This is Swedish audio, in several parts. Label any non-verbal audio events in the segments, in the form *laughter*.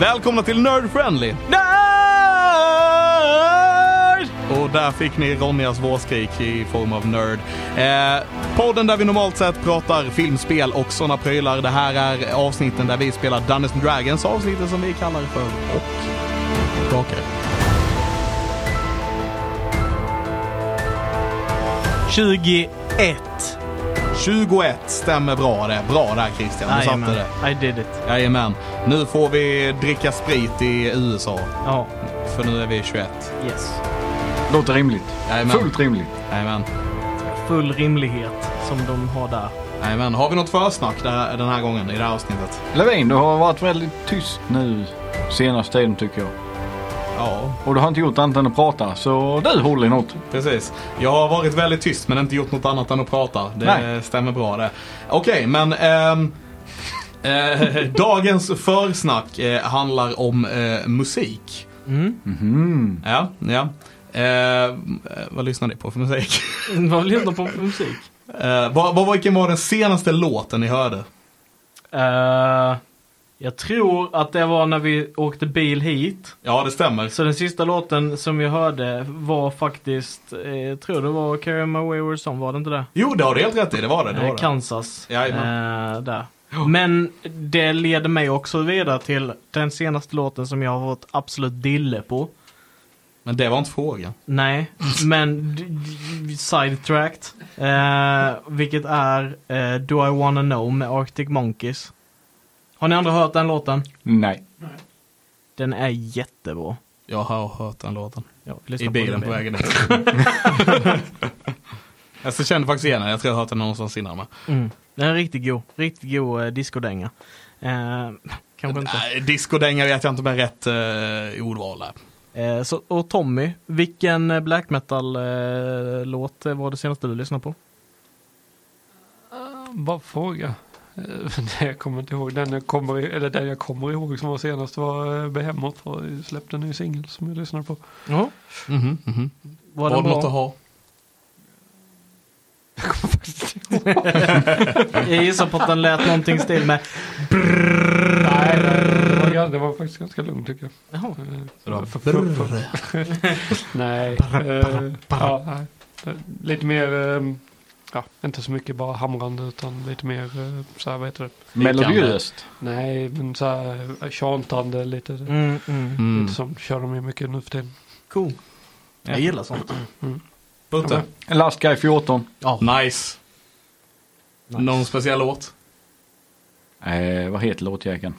Välkomna till Nerd Friendly! Nerd! Och där fick ni Ronjas vårskrik i form av Nerd. Eh, podden där vi normalt sett pratar filmspel och sådana prylar. Det här är avsnitten där vi spelar Dungeons and Dragons, avsnitten som vi kallar för och Drakare. 21. 21 stämmer bra det. Bra där Christian, du satte det. I did it. Jajamän. Nu får vi dricka sprit i USA. Ja, För nu är vi 21. yes. Låter rimligt. Jajamän. Fullt rimligt. Jajamän. Full rimlighet som de har där. Jajamän. Har vi något försnack där, den här gången i det här avsnittet? Levin, du har varit väldigt tyst nu senaste tiden tycker jag. Ja, Och du har inte gjort annat än att prata, så du håller i något. precis. Jag har varit väldigt tyst men inte gjort något annat än att prata. Det Nej. stämmer bra det. Okej, men ehm, *laughs* eh, dagens försnack eh, handlar om eh, musik. Mm. Mhm. Ja, ja. Eh, vad lyssnar ni på för musik? *laughs* Vad du på för musik? Eh, vad, vad, vilken var den senaste låten ni hörde? Jag tror att det var när vi åkte bil hit. Ja, det stämmer. Så den sista låten som vi hörde var faktiskt, eh, jag tror det var Carry My Wayward Song, var det inte det? Jo, det har du helt rätt i. Det var det. det, Eh, var. Kansas. Eh, där. Men det leder mig också vidare till den senaste låten som jag har fått absolut dille på. Men det var inte frågan. Nej, men sidetracked. Eh, vilket är eh, Do I Wanna Know med Arctic Monkeys. Har ni andra hört den låten? Nej. Den är jättebra. Jag har hört den låten. Ja, I på bilen den på vägen dit. *laughs* jag kände faktiskt igen den. Jag tror jag har hört den någonstans innan med. Mm. Den är riktigt god. Riktigt god eh, discodänga. Eh, kanske inte. Nej, discodänga vet jag inte med rätt eh, ordval där. Eh, så, och Tommy, vilken eh, black metal-låt var det senaste du lyssnade på? Bara fråga. Eh, *laughs* Jag kommer inte ihåg. Den jag kommer, eller den jag kommer ihåg som var senast var eh, Behemoth. Släppte en ny singel som jag lyssnade på. Ja. Mhm, mhm. Var Var den det något att bra? ha? *laughs* Jag gissar på att den lät någonting i stil med Nej, det var, det var faktiskt ganska lugnt tycker jag. Jaha. Det för- för- *laughs* Nej. ja, Lite mer, eh, ja, inte så mycket bara hamrande utan lite mer eh, så här, vad heter det? Melodiöst. Nej, men så här eh, tjantande lite. Mm, mm. Mm. Lite som kör de med mycket nu för tiden. Cool. Jag gillar sånt. Putte? Last Guy 14. Nice. Någon speciell låt? Eh, vad heter låtjäkeln?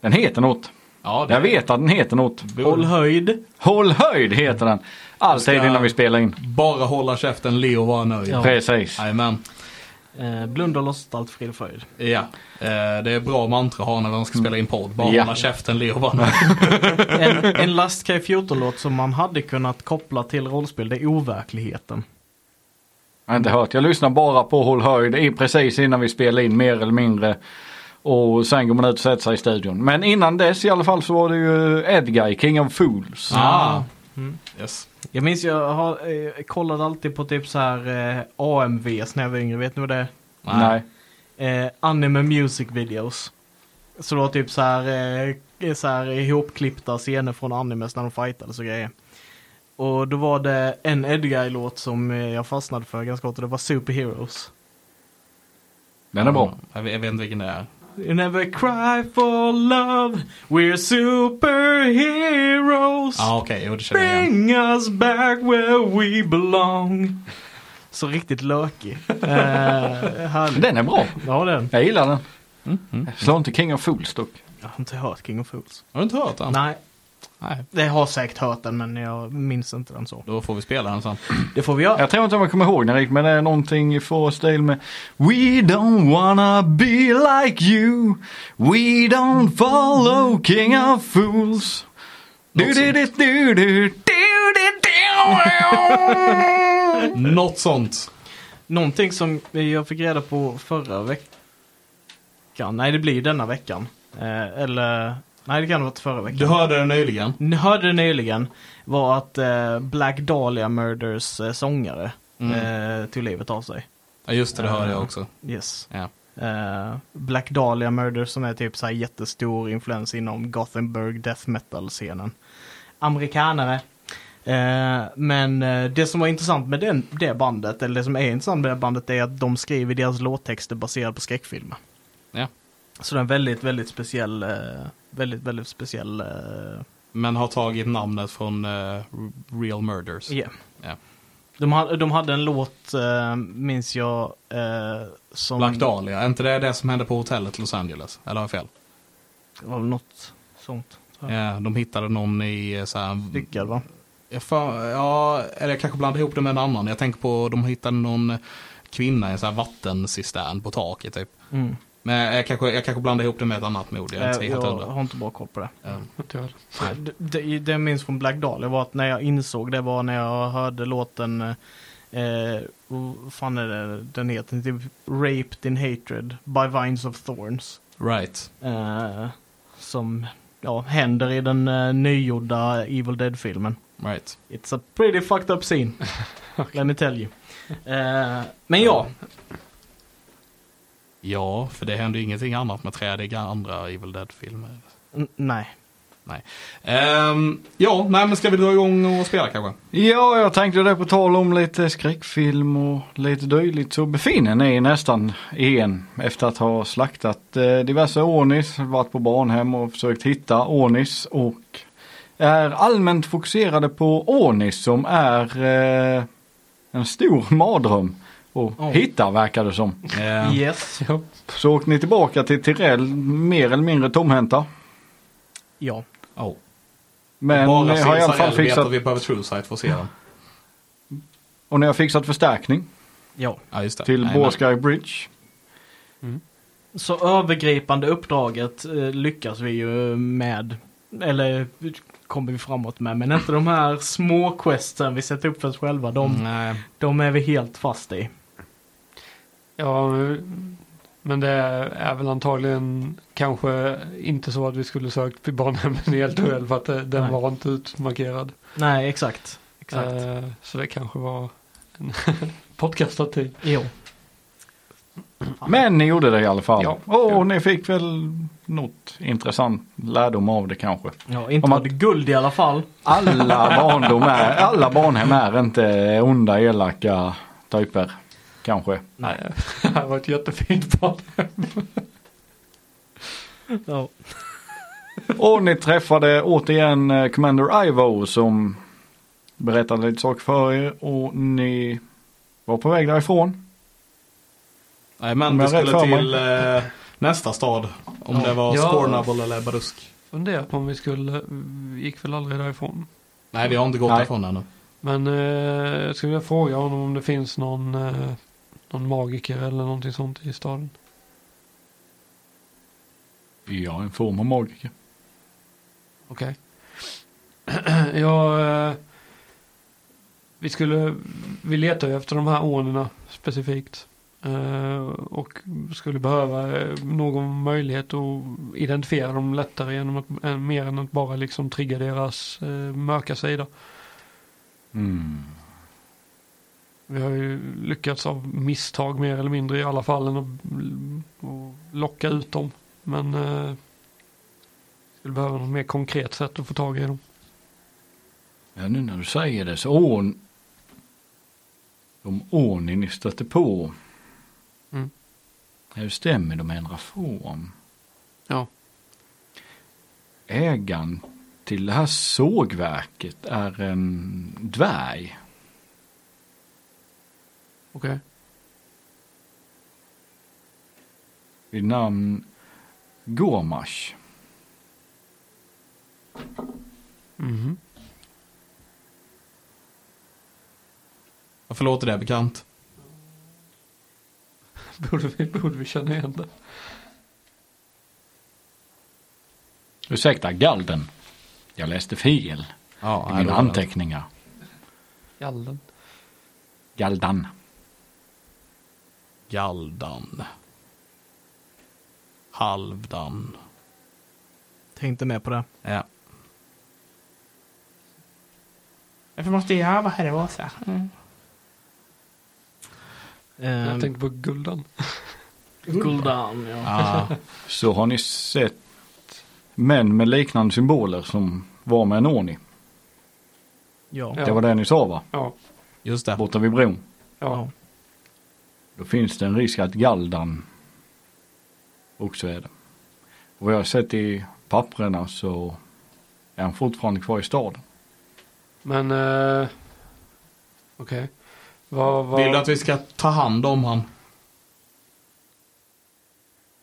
Den heter något. Ja, Jag vet att den heter något. Håll höjd. Håll höjd heter den. Alltid innan vi spelar in. Bara hålla käften, le och vara nöjd. Ja. Precis. Jajamän. Eh, blunda och låtsas allt frid och fröjd. Ja. Eh, det är bra mantra att ha när man ska spela in podd. Bara Ja. hålla käften, le och vara nöjd. *laughs* En, en Last K 14-låt som man hade kunnat koppla till rollspel, det är overkligheten. Jag har inte hört. Jag lyssnar bara på Håll höjd precis innan vi spelar in mer eller mindre. Och sen går man ut och sätter sig i studion. Men innan dess i alla fall så var det ju Edguy, King of Fools. Ah. Mm. Yes. Jag minns jag har, eh, kollade alltid på typ så här eh, AMVs när jag var yngre, vet ni vad det är? Nej. eh, anime music videos. Så det var typ så här, eh, så här ihopklippta scener från animes när de fightades och grejer. Och då var det en Edguy-låt som eh, jag fastnade för ganska hårt och det var Superheroes. Den är bra. Jag vet, jag vet inte vilken det är. You never cry for love, we're superheroes. Ah, okej. Jo, det jag igen. Bring us back where we belong. Så riktigt lökig. *laughs* Eh. Den är bra. Ja, den. Jag gillar den. Mm, mm. Slå inte King of Fools dock. Jag har inte hört King of Fools. Har du inte hört den? Nej, Nej. Jag har säkert hört den men jag minns inte den så. Då får vi spela den sen. *clears throat* Det får vi göra. Jag tror inte man kommer ihåg den riktigt men det är någonting i får stil med We don't wanna be like you We don't follow King of Fools du, Något du, du, du, du, du, du, du. *laughs* Något sånt. Någonting som jag fick reda på förra veckan. Nej, det blir denna veckan. Eh, eller, nej det kan ha varit förra veckan. Du hörde den nyligen. Ni hörde det nyligen. Var att eh, Black Dahlia Murders eh, sångare Mm. eh, tog livet av sig. Ja, just det. Det hörde jag också. Yes. Ja. Eh, Black Dahlia Murder som är typ så här jättestor influens inom Gothenburg death metal-scenen. Amerikanare. Eh, men eh, det som var intressant med den, det bandet, eller det som är intressant med det bandet är att de skriver deras låttexter baserade på skräckfilmer. Ja. Så det är en väldigt, väldigt speciell, eh, väldigt, väldigt speciell eh, Men har tagit namnet från eh, Real Murders. Ja. Ja. De, hade, de hade en låt, uh, minns jag, eh, som... Black Dahlia, är inte det det som hände på hotellet Los Angeles? Eller har jag fel? Det var väl något sånt. Ja. Ja, de hittade någon i eh, så här... Styckad va? För, ja, eller jag kanske blandar ihop det med en annan. Jag tänker på de hittade någon kvinna i en så här vattencistern på taket typ. Mm. Men jag kanske, jag kanske blandar ihop det med ett annat mord. Jag är inte Eh, helt jag har inte bra koll på det. Nej. Det, det, det jag minns från Black Dahlia var att när jag insåg det var när jag hörde låten, eh, vad fan är det den heter? Typ Raped in Hatred by Vines of Thorns. Right. Eh, som ja, händer i den eh, nygjorda Evil Dead-filmen. Right. It's a pretty fucked up scene. *laughs* Let me tell you. Eh, men ja, Ja, för det händer ju ingenting annat med träd i andra Evil Dead-filmer. n- nej. Ehm, ja, nej men ska vi dra igång och spela kanske? Ja, jag tänkte det på tal om lite skräckfilm och lite dylikt så befinner ni nästan igen efter att ha slaktat eh, diverse Ornis, varit på barnhem och försökt hitta Ornis och är allmänt fokuserade på Ornis som är eh, en stor mardröm att Oh. hitta verkar det som. Ehm, Yes. Ja. Så åkte ni tillbaka till Tirell mer eller mindre tomhänta. Ja. oh. Men Bara ni har i alla fall fixat, vi behöver True Sight för att se den. och ni har fixat förstärkning Ja. Ja, just det. till. Båsky Bridge. Så övergripande uppdraget eh, lyckas vi ju med. Eller kommer vi framåt med. Men inte de här små questen vi sätter upp för oss själva. De, Nej. de är vi helt fast i. Ja, men det är väl antagligen kanske inte så att vi skulle sökt till barnhemmet i Eltorell för att det- den Nej. var inte utmarkerad. Nej, exakt. Exakt. Eh, så det kanske var en *laughs* bortkastad tid. Jo. Men ni gjorde det i alla fall. Ja. Och Ja. ni fick väl något intressant lärdom av det kanske. Ja, inte Om det guld i alla fall. Alla barndom är, alla barnhem är inte onda, elaka typer. Kanske. Nej. *laughs* det var ett jättefint barnhem. *laughs* Ja. Och ni träffade återigen eh, Commander Ivo som berättade lite saker för er och ni var på väg därifrån. Nej, men vi skulle till eh, nästa stad. Om Ja. det var Ja. Scornable eller Barusk. Funderar på om vi skulle, vi gick väl aldrig därifrån. Nej, vi har inte gått Nej. därifrån ännu. Men eh, jag skulle vilja fråga honom om det finns någon, eh, någon magiker eller någonting sånt i staden. Ja, en form av magiker. Okej. *clears throat* ja, eh, vi skulle, vi letar ju efter de här ordnerna specifikt. Eh, och skulle behöva eh, någon möjlighet att identifiera dem lättare genom att, eh, mer än att bara liksom trigga deras eh, mörka sida. Mm. Vi har ju lyckats av misstag mer eller mindre i alla fallen att, att locka ut dem. Men eh, skulle behöva något mer konkret sätt att få tag i dem. Ja, nu när du säger det så ån... De åni ni stötte på. Mm. Ja, det stämmer, de ändrar form. Ja. Ägaren till det här sågverket är en dvärg. Okej. Vid namn Gormash. Mhm. Varför låter det bekant? *laughs* Borde, vi, borde vi känna igen det? Ursäkta, Galden. Jag läste fel Ja, i mina anteckningar. Gallen. Galdan. Galdan. Halvdan. Tänkte med på det. Ja. Varför måste jag vara här i Vasa? Ehm, Jag tänkte på Guldan. *laughs* Guldan, ja. Ah, Så har ni sett män med liknande symboler som var med en. Ja. Ja. Det var det ni sa va? Ja, just det. Borta vid bron. ja. Då finns det en risk att Galdan också är det. Och vad jag har sett i papperna så är han fortfarande kvar i staden. Men eh, okej. Vad, vad, Vill du att vi ska ta hand om han?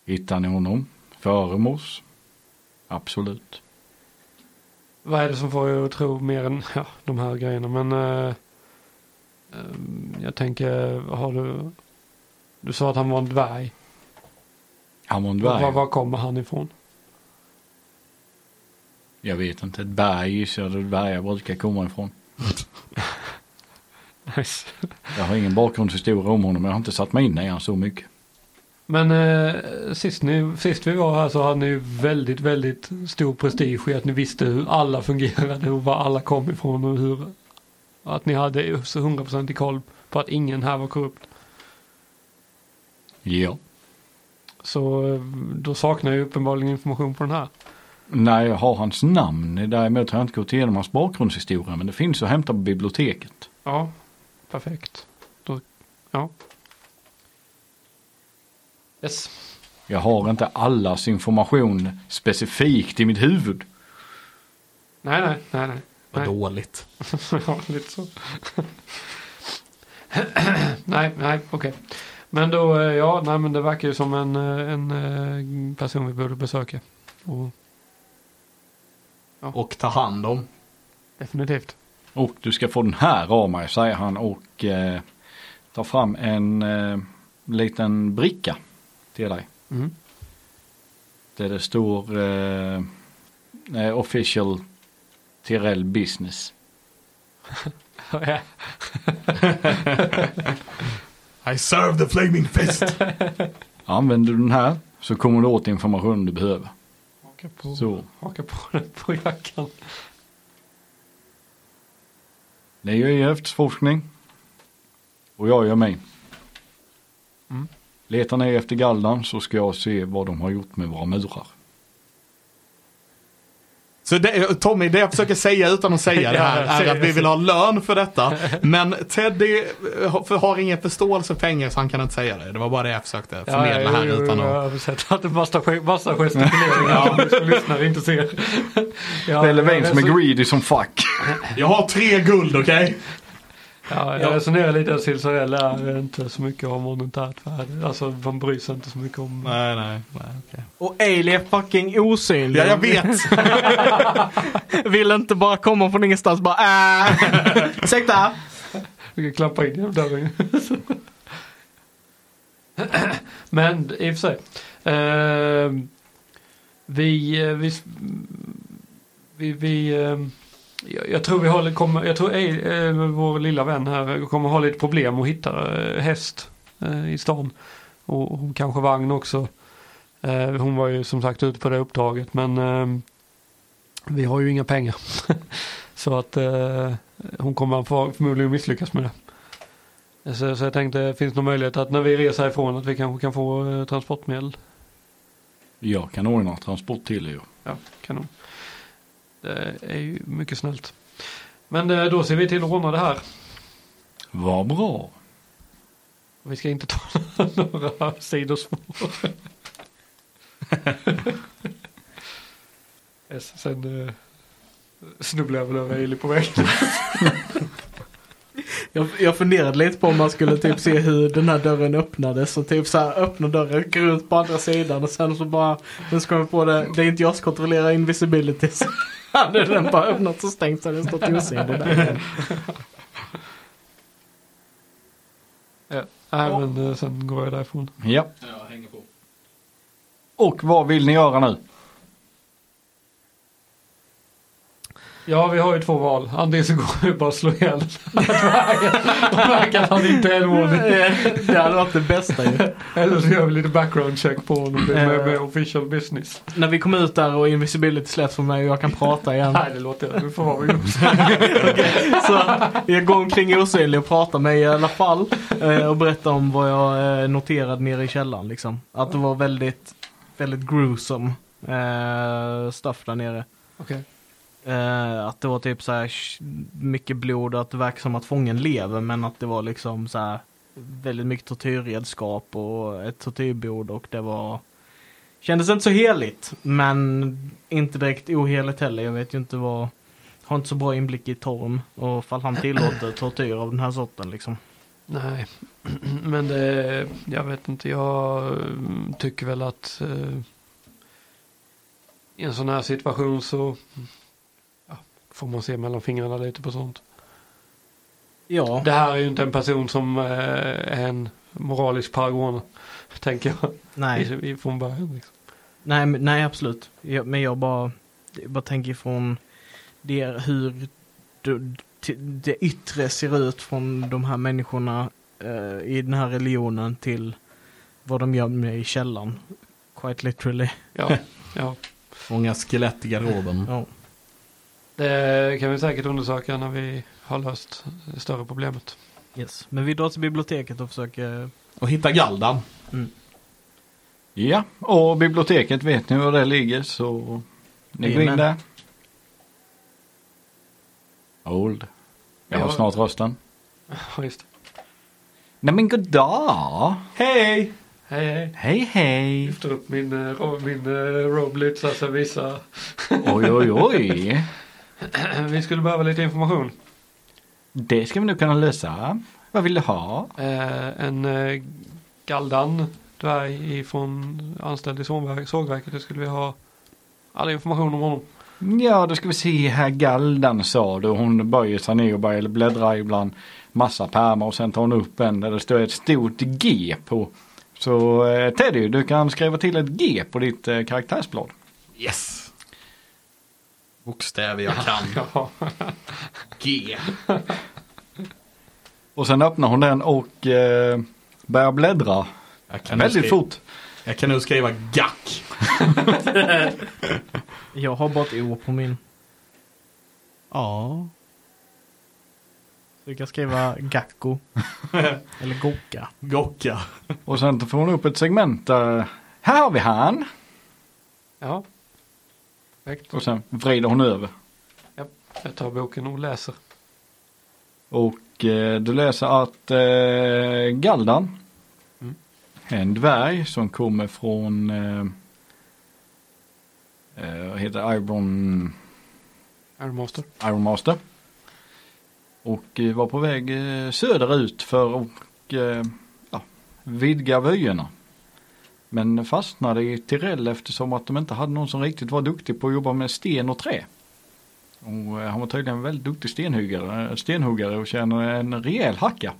Hittar ni honom före Mos? Absolut. vad är det som får er att tro mer än *laughs* ja, de här grejerna? Men eh, eh, jag tänker, har du, du sa att han var en dvärg. Han var en Var, dvärg. var kommer han ifrån? Jag vet inte, ett berg gissar jag dvärgar brukar komma ifrån. *laughs* Nice. Jag har ingen bakgrundshistoria om honom, jag har inte satt mig in i han så mycket. Men eh, sist, ni, sist vi var här så hade ni väldigt, väldigt stor prestige i att ni visste hur alla fungerade och var alla kom ifrån och hur att ni hade så 100% i koll på att ingen här var korrupt. Ja. Så eh, då saknar jag uppenbarligen information på den här. Nej, jag har hans namn. Däremot har jag inte gått igenom hans bakgrundshistoria, men det finns att hämta på biblioteket. Ja, perfekt. Då, ja. Yes. Jag har inte allas information specifikt i mitt huvud. Nej, nej, nej, nej. Vad Nej. dåligt. *laughs* ja, lite så. *clears throat* nej, nej, okej. Men då, eh, ja, nej men det verkar ju som en, eh, en eh, person vi borde besöka. Och, Och ta hand om. definitivt. Och du ska få den här av mig, säger han och eh, tar fram en eh, liten bricka till dig. Mm. Där det står eh, official Tirell business. *laughs* *laughs* I serve the flaming fist. *laughs* Använder du den här så kommer du åt informationen du behöver. Haka på, Så. haka på den *laughs* på jackan. Ni gör ju efterforskning. Och jag gör min. Mm. Letar ni efter Galdan så ska jag se vad de har gjort med våra murar. Så det, Tommy, det jag försöker säga utan att säga det här *laughs* Ja, är att vi vill ha lön för detta. Men Teddy eh, har- ingen förståelse för pengar så han kan inte säga det. Det var bara det jag försökte förmedla här utan Jag att... har översatt att det massa, massa gestikuleringar som lyssnare inte ser. Ja, Det är Levin som är jag, greedy som fuck. Jag har tre guld, okej? Ja, jag resonerar lite att Silsarell är inte så mycket om monetärt värde. Alltså man bryr sig inte så mycket om. Nej, nej, nej, okej. Och Ailey är fucking osynlig. Ja, jag vet. *laughs* Vill inte bara komma från ingenstans bara äh. Ursäkta? Vi kan klappa in genom dörren. Men i och för sig. Eh, vi, vi, vi, vi eh, jag, jag tror vi håller, kommer, jag tror eh, vår lilla vän här kommer ha lite problem att hitta eh, häst eh, i stan. Och, och kanske vagn också. Hon var ju som sagt ute på det uppdraget men vi har ju inga pengar. *laughs* Så att hon kommer för, förmodligen misslyckas med det. Så, så jag tänkte, finns det någon möjlighet att när vi reser ifrån att vi kanske kan få transportmedel? Jag kan ordna transport till er. Ja, kanon. Det är ju mycket snällt. Men eh, då ser vi till att ordna det här. Vad bra. Vi ska inte ta *laughs* några sidospår. *laughs* sen eh, snubblar jag väl över Ailey på vägen. *laughs* Jag, jag funderade lite på om man skulle typ se hur den här dörren öppnades. Och typ så här öppna dörren, gå ut på andra sidan och sen så bara, nu ska vi på det, det är inte jag som kontrollerar invisibility. Hade den bara öppnat och stängt så hade den stått osynlig där. ja, nej, men eh, sen går jag därifrån. Ja. Och vad vill ni göra nu? Ja, vi har ju två val. Antingen så går vi bara och slår ihjäl märker att han inte är ordning. det hade varit det bästa ju. Eller så gör vi lite background check på honom med, med, Eh. official business. När vi kom ut där och invisibility släpps för mig och jag kan prata igen. Nej, det låter jag. Du får vara med *laughs* Så jag går omkring osynlig och pratar med i alla fall. eh, Och berättar om vad jag eh, noterade nere i källaren liksom. Att det var väldigt, väldigt gruesome stuff där nere. Okej. Eh, att det var typ så här mycket blod och att det verkar som att fången lever men att det var liksom så här väldigt mycket tortyrredskap och ett tortyrbord och det var Kändes inte så heligt men inte direkt oheligt heller. Jag vet ju inte vad Har inte så bra inblick i Torm och fall han tillåter tortyr av den här sorten liksom. Nej, *clears throat* men det, jag vet inte. Jag eh, tycker väl att eh, i en sån här situation så får man se mellan fingrarna lite på sånt. Ja, Det här är ju inte en person som eh, är en moralisk paragon, tänker jag, nej. i, från början. Liksom. Nej, men- nej absolut. Jag, men jag bara, jag bara tänker från det, hur det, det yttre ser ut från de här människorna eh, i den här religionen till vad de gör med i källaren. Quite literally. Ja, ja. *laughs* Många skelett i garderoben. Ja. Det kan vi säkert undersöka när vi har löst det större problemet. Yes. Men vi drar till biblioteket och försöker... Och hitta Galdan. Ja, och biblioteket vet ni var det ligger så ni går in där. Old. Jag har Ja. snart rösten. *laughs* Ja, just. Nej men goddag! Hej! Hej, hej. Hej hej! Lyfter upp min, ro, min uh, Roblitz, alltså visa. Oj oj oj! *laughs* *clears throat* vi skulle behöva lite information. Det ska vi nu kunna lösa. Vad vill du ha? Eh, en uh, Galdan dvärg ifrån anställd i sågverk, sågverket. Det skulle vi ha all information om honom. Ja, då ska vi se här. Galdan sa du. Hon böjer sig ner och börjar bläddra ibland massa pärmar och sen tar hon upp en där det står ett stort G på. Så eh, Teddy, du kan skriva till ett G på ditt eh, karaktärsblad. Yes! Bokstäver jag kan. *laughs* G. Och sen öppnar hon den och eh, börjar bläddra Jag kan, nu väldigt skriva, fort. jag kan nu skriva gack. *laughs* Jag har bara ett O på min. Ja. Så vi kan skriva Gacko. *laughs* Eller Gokka. Gocka. Och sen får hon upp ett segment där. Här har vi han. ja. Perfekt. Och sen vrider hon över. Jag tar boken och läser. Och eh, du läser att eh, Galdan. Mm. En dvärg som kommer från eh, eh, vad heter Iron, Iron Master. Och eh, var på väg eh, söderut för att ja, vidga vyerna. Men fastnade i Tirell eftersom att de inte hade någon som riktigt var duktig på att jobba med sten och trä. Och eh, han var tydligen en väldigt duktig stenhuggare, stenhuggare och känner en rejäl hacka.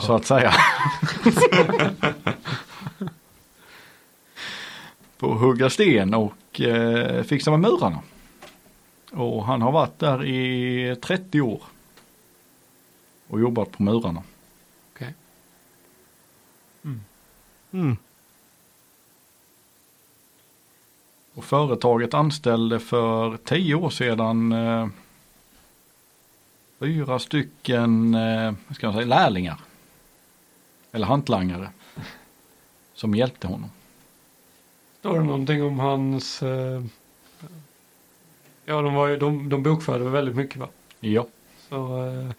Så att säga. *laughs* på att hugga sten och eh, fixa med murarna. Och han har varit där i 30 år. Och jobbat på murarna. Mm. Och företaget anställde för 10 år sedan eh, fyra stycken eh, ska jag säga, lärlingar. Eller hantlangare. Som hjälpte honom. Står det någonting om hans... Eh, ja, de, var ju, de, de bokförde väl väldigt mycket va? Ja. Så... Eh,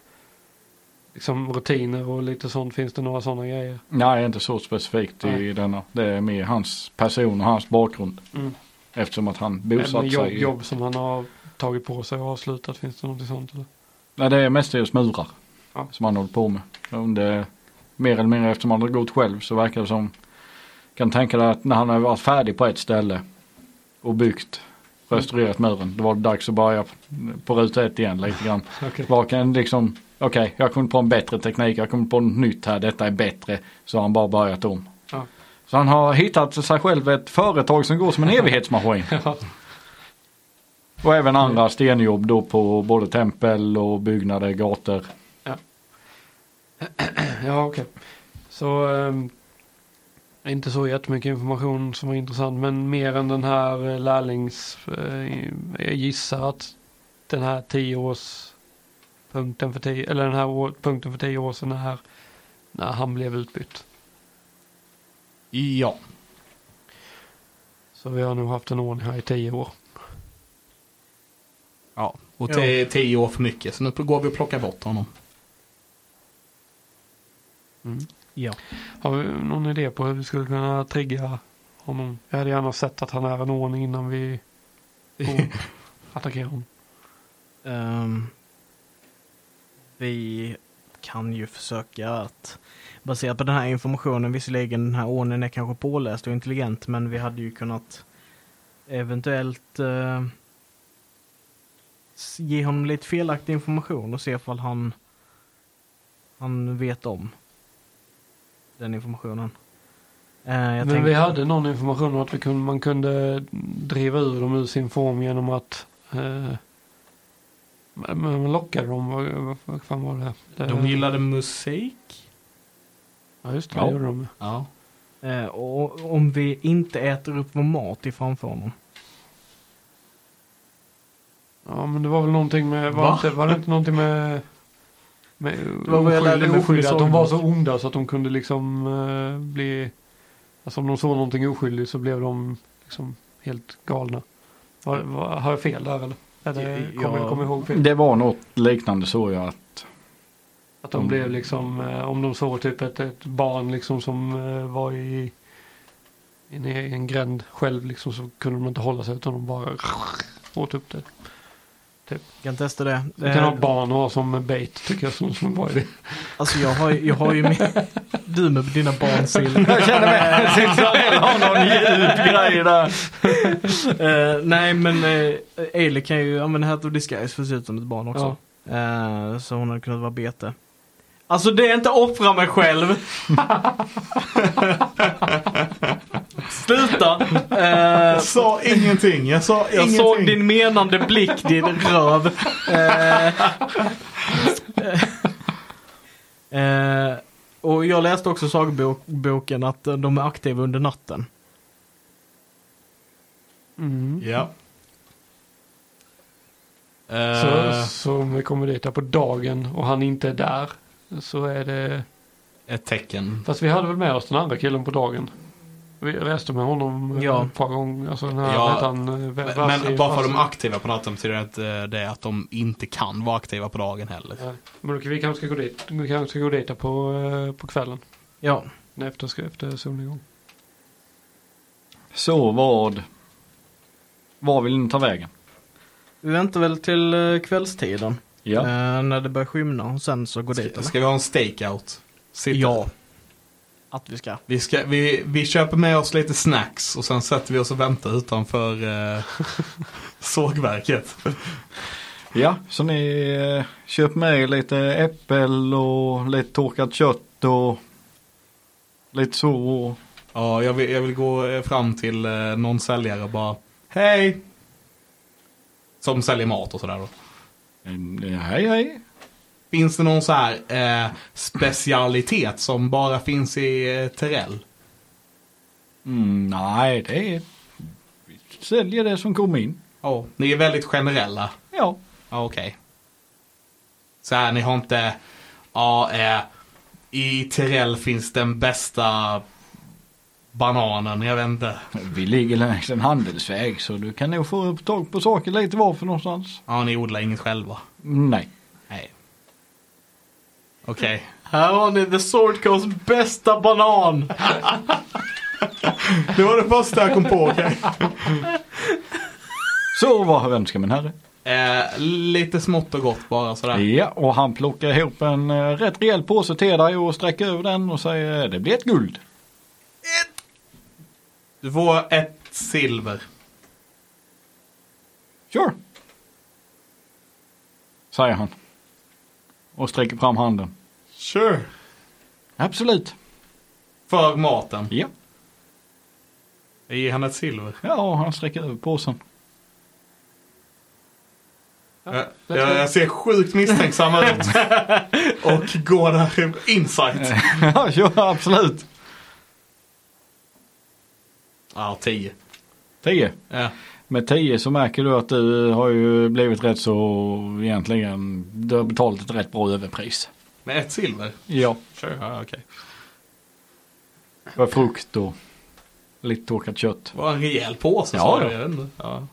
liksom rutiner och lite sånt. Finns det några sådana grejer? Nej, inte så specifikt i Nej. denna. Det är mer hans person och hans bakgrund. Mm. Eftersom att han bosatt jobb, sig. i- jobb som han har tagit på sig och avslutat. Finns det någonting sånt eller? Nej, det är mestadels murar. Ja. Som han håller på med. Det, mer eller mindre eftersom han har gått själv så verkar det som. Kan tänka dig att när han har varit färdig på ett ställe. Och byggt. Restaurerat muren. Då var det dags att börja på ruta ett igen lite grann. *laughs* Kan liksom. Okej, jag har kommit på en bättre teknik. Jag kommit på något nytt här. Detta är bättre. Så har han bara börjat om. Ja. Så han har hittat sig själv ett företag som går som en *laughs* evighetsmaskin. Ja. Och även andra stenjobb då på både tempel och byggnader, gator. *clears throat* Ja, okej. Så ehm, inte så jättemycket information som var intressant, men mer än den här eh, lärlings... Eh, jag gissar att den här tio års punkten för tio, eller den här år, punkten för tio år sedan när, när han blev utbytt. Ja. Så vi har nog haft en ordning här i tio år. ja. Och te- tio år för mycket, så nu går vi och plockar bort honom. Mm. Ja. Har vi någon idé på hur vi skulle kunna trigga honom? Jag hade gärna sett att han är en ordning innan vi *laughs* attackerar honom. Ehm, vi kan ju försöka att baserat på den här informationen, visserligen den här ordningen är kanske påläst och intelligent, men vi hade ju kunnat eventuellt eh, ge honom lite felaktig information och se ifall han han vet om den informationen. Eh, jag Men tänkte- vi hade någon information om att vi kunde, man kunde driva ur dem ur sin form genom att eh, men man lockade dem. Vad, vad, vad fan var det? det De gillade musik. Ja just det, Ja. det gjorde de. Ja. Eh, och om vi inte äter upp vår mat i framför honom. Ja men det var väl någonting med, var, Va? inte, var det inte någonting med med Det var vad jag lärde mig oskyldig, från att de var så onda så att de kunde liksom eh, bli Alltså om de såg någonting oskyldigt så blev de liksom helt galna. Var, var, har jag fel där eller? eller kommer jag kommer ihåg fel? Det var något liknande så ja. Att, Att de Mm. blev liksom, eh, om de såg typ ett, ett barn liksom som eh, var i en egen gränd själv liksom så kunde de inte hålla sig utan de bara åt upp det. Jag kan testa det. Vi kan ha Eh, barn och ha som bait tycker jag som en bra idé. Alltså jag har, jag har ju med, *laughs* du med dina barnsil. *laughs* jag känner mig Ciczarell har någon *laughs* ljudgrej där. Eh, nej men uh, Ailey kan ju använda Hat of Disguise för att se ut som ett barn också. Eh, så hon hade kunnat vara bete. Alltså det är inte offra mig själv. Sluta! Eh, Jag sa ingenting. Jag sa jag ingenting. såg din menande blick din röv. Eh, eh, och jag läste också sagboken att de är aktiva under natten. Mm. Ja. Så, så om vi kommer dit där på dagen och han inte är där så är det ett tecken. Fast vi hade väl med oss den andra killen på dagen. Vi reste med honom eh, Ja. ett par gånger. Alltså den här, Ja, han? eh, Men, Vassi- men bara för att de är aktiva på natten betyder inte det att de inte kan vara aktiva på dagen heller. Ja, Men då, kan- vi kanske ska gå dit. Vi kanske ska gå dit på, eh, på kvällen. Ja, Efter, efter solnedgång. Så vad? Var vill ni ta vägen? vi väntar väl till eh, kvällstiden. Ja. Eh, när det börjar skymna och sen så går dit. Ska, eller? ska vi ha en stakeout? Ja. Att vi ska. Vi, ska, vi, vi köper med oss lite snacks och sen sätter vi oss och väntar utanför eh, *laughs* sågverket. Ja, så ni eh, köper med er lite äppel och lite torkat kött och lite så. Ja, jag vill, jag vill gå eh, fram till eh, någon säljare och bara Hej! Som säljer mat och sådär då. Eh, Hej hej. Finns det någon så här eh, specialitet som bara finns i eh, Terrell? Mm, nej, det är... Vi säljer det som kommer in. Ja, ni är väldigt generella. Ja. Ja, okej. Så här, ni har inte, ja, eh, i Terrell finns den bästa bananen, jag vet inte. Vi ligger längs en handelsväg så du kan nog få tag på saker lite var för någonstans. Ja, ni odlar inget själva. Nej. Nej. Okej. Här har ni The Sword Coast bästa banan! *laughs* Det var det första jag kom på, okej. Så vad önskar min herre? Eh, lite smått och gott bara sådär. Ja, och han plockar ihop en uh, rätt rejäl påse till dig och sträcker över den och säger det blir ett guld. Du får ett silver. Sure. Säger han. Och sträcker fram handen. Sure. Absolut. För maten. Ja. Jag ger han ett silver. Ja, han sträcker över påsen. Jag, jag, jag ser sjukt misstänksam ut. *laughs* och går där insight. ja, ja, absolut. Ja, 10. 10. Ja. Med 10 så märker du att du har ju blivit rätt så egentligen, du har betalat ett rätt bra överpris. Med ett silver? Ja. Sure, ja, okej. För frukt och lite torkat kött. Det var en rejäl påse Ja, sa du. Ja,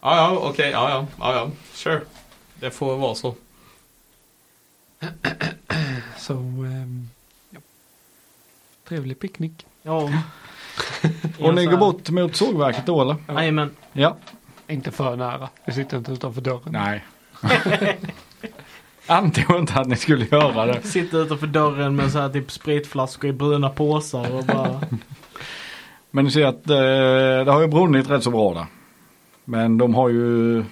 ja, ja okej, ja, ja, ja, ja, sure. Det får vara så. *clears throat* Så, ehm, ja. Trevlig picknick. Ja. Och ni går bort mot sågverket då eller? Jajamän. Ja. Inte för nära. Vi sitter inte utanför dörren. Nej. *laughs* Antog inte att ni skulle göra det. Sitter utanför dörren med så här typ spritflaskor i bruna påsar och bara. Men ni ser att eh, det har ju brunnit rätt så bra där. Men de har ju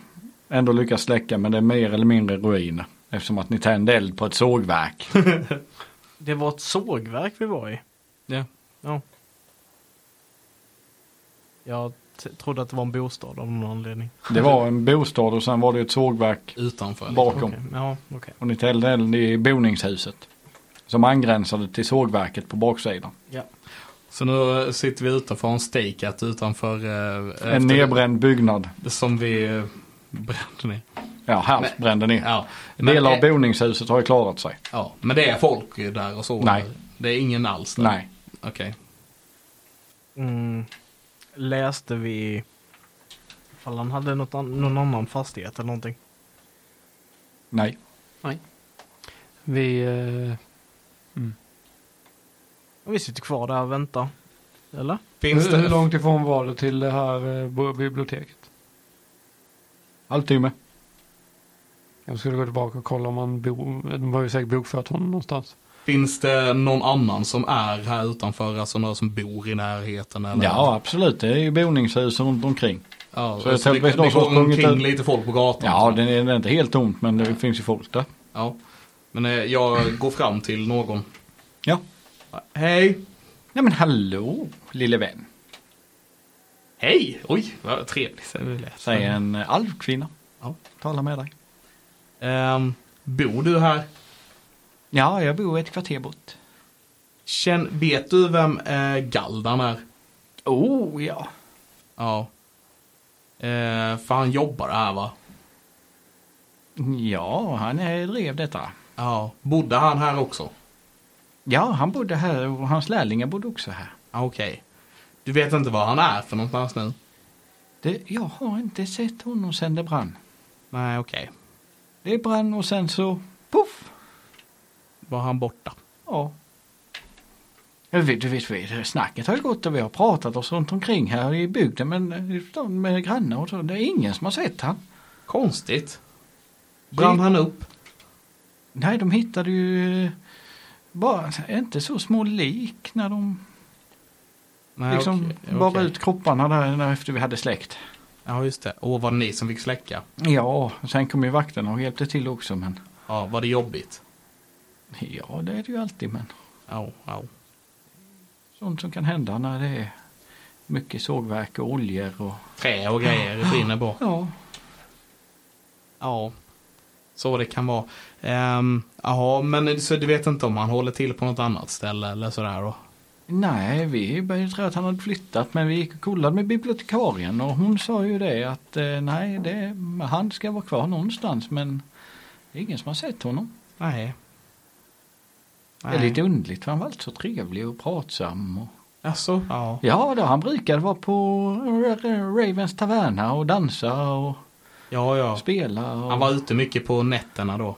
ändå lyckats släcka men det är mer eller mindre ruiner. Eftersom att ni tände eld på ett sågverk. *laughs* Det var ett sågverk vi var i. Ja. Ja. Jag trodde att det var en bostad av någon anledning. Det var en bostad och sen var det ett sågverk Utanför. bakom. Okej, Ja, okej. Och ni tände eld i boningshuset. Som angränsade till sågverket på baksidan. Så nu sitter vi utanför en stakeout utanför. Eh, En nedbränd byggnad. Som vi eh, brände ner. Ja, här brände ner. Ja. Delar av eh, boningshuset har ju klarat sig. Ja, men det är folk där och så? Nej. Det är ingen alls där? Nej. Okej. Mm. Läste vi ifall han hade något an- någon annan fastighet eller någonting. Nej. Vi, eh, Och vi sitter kvar där och väntar. Eller? Finns hur, hur det? långt ifrån var det till det här eh, biblioteket? Halvtimme. Jag skulle gå tillbaka och kolla om man bor, de har ju säkert bokfört honom någonstans. Finns det någon annan som är här utanför? Alltså några som bor i närheten? Eller? Ja, absolut. Det är ju boningshus runt omkring. ja Så jag så det, det som går omkring ut- lite folk på gatan? Ja, så. det är, det är inte helt tomt men det finns ju folk där. ja. Men eh, jag går fram till någon. Ja. Hej! Ja men hallå lille vän. Hej! Oj, vad trevligt. Säger en alvkvinna. Ja. Talar med dig. Ehm, bor du här? Ja, jag bor ett kvarter bort. Känn, vet du vem eh, Galdan är? Oh ja. Ja. Eh, för han jobbar här va? Ja, han är, drev detta. Ja. Bodde han här också? Ja, han bodde här och hans lärlingar bodde också här. Ah, Okej. Du vet inte vad han är för någonstans nu? Det, jag har inte sett honom sen det brann. Nej, okej. Det brann och sen så poff. Var han borta? Ja. Du vet, du vet, snacket har ju gått och vi har pratat oss runt omkring här i bygden men eh, med grannar och så. Det är ingen som har sett han. Konstigt. Brann han upp? Nej, de hittade ju eh, bara inte så små lik när de Nej, liksom okej, bar okej. ut kropparna där efter vi hade släckt. Ja, just det. Och var det ni som fick släcka? Ja, och sen kom ju vakterna och hjälpte till också men Ja, var det jobbigt? Ja, det är det ju alltid men Ja, ja. sånt som kan hända när det är mycket sågverk och oljor och Trä och grejer brinner på. ja. Ja. Så det kan vara. Ehm, Jaha, men så du vet inte om han håller till på något annat ställe eller sådär då? Nej, vi började tro att han hade flyttat men vi gick och kollade med bibliotekarien och hon sa ju det att eh, nej, det, han ska vara kvar någonstans men det är ingen som har sett honom. Nej. Det är lite underligt för han var alltid så trevlig och pratsam. Och... Alltså, ja. Ja, då, han brukade vara på Ravens taverna och dansa och Ja, ja. spela. Och... Han var ute mycket på nätterna då.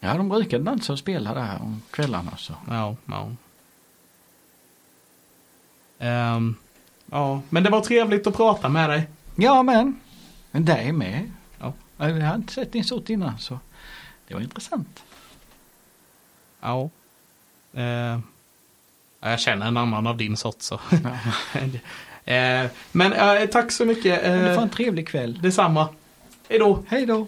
Ja, de brukade dansa och spela där om kvällarna så. Ja, ja. Ehm, ja, men det var trevligt att prata med dig. Ja, men. Men det är med. Ja. Jag har inte sett din sort innan så det var intressant. Ja. Ja, jag känner en annan av din sort så. *laughs* Ja. *laughs* Ehm, men eh, tack så mycket. Det Uh, var en trevlig kväll. detsamma. Hej då. Hej då.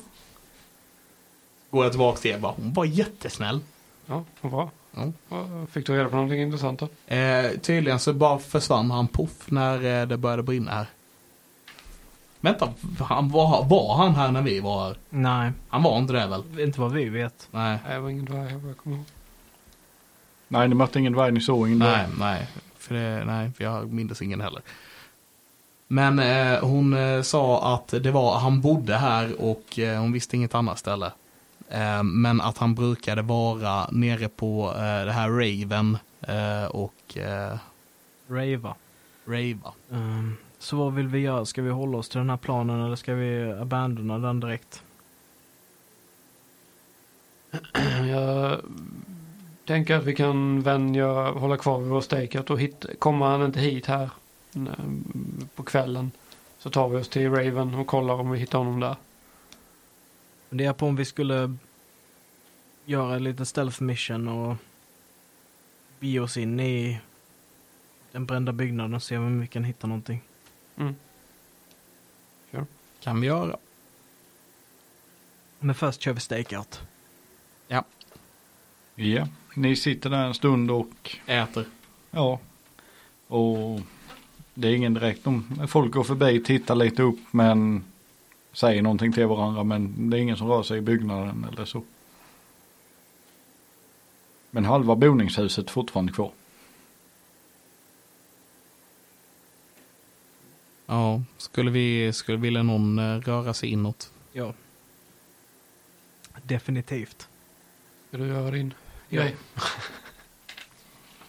Går jag tillbaka till Eva. Hon var jättesnäll. Ja, vad bra. Ja. Ja, Fick du reda på någonting intressant då? Eh, tydligen så bara försvann han poff när eh, det började brinna här. Vänta, han var, var han här när vi var här? Nej, Han var inte det väl? inte vad vi vet. Nej. Jag var ingen dvärg vad jag kommer ihåg. Nej, ni mötte ingen dvärg, ni såg ingen Nej, nej. För det, nej, för jag minns ingen heller. Men eh, hon eh, sa att det var, han bodde här och eh, hon visste inget annat ställe. Eh, men att han brukade vara nere på eh, det här Raven eh, och eh, Rava. Rava. Ehm, så vad vill vi göra? Ska vi hålla oss till den här planen eller ska vi abandona den direkt? Jag tänker att vi kan vänja, hålla kvar vid vår stakeout och hit, kommer han inte hit här på kvällen så tar vi oss till Raven och kollar om vi hittar honom där. Funderar på om vi skulle göra lite stealth mission och bege oss in i den brända byggnaden och se om vi kan hitta någonting. Mm. Kan vi göra. Men först kör vi stakeout. Ja, ni sitter där en stund och Äter. ja. Och det är ingen direkt, de, folk går förbi, tittar lite upp men säger någonting till varandra men det är ingen som rör sig i byggnaden eller så. Men halva boningshuset är fortfarande kvar. Ja, skulle vi, skulle vilja någon eh, röra sig inåt? Ja. Definitivt. Ska du göra din grej?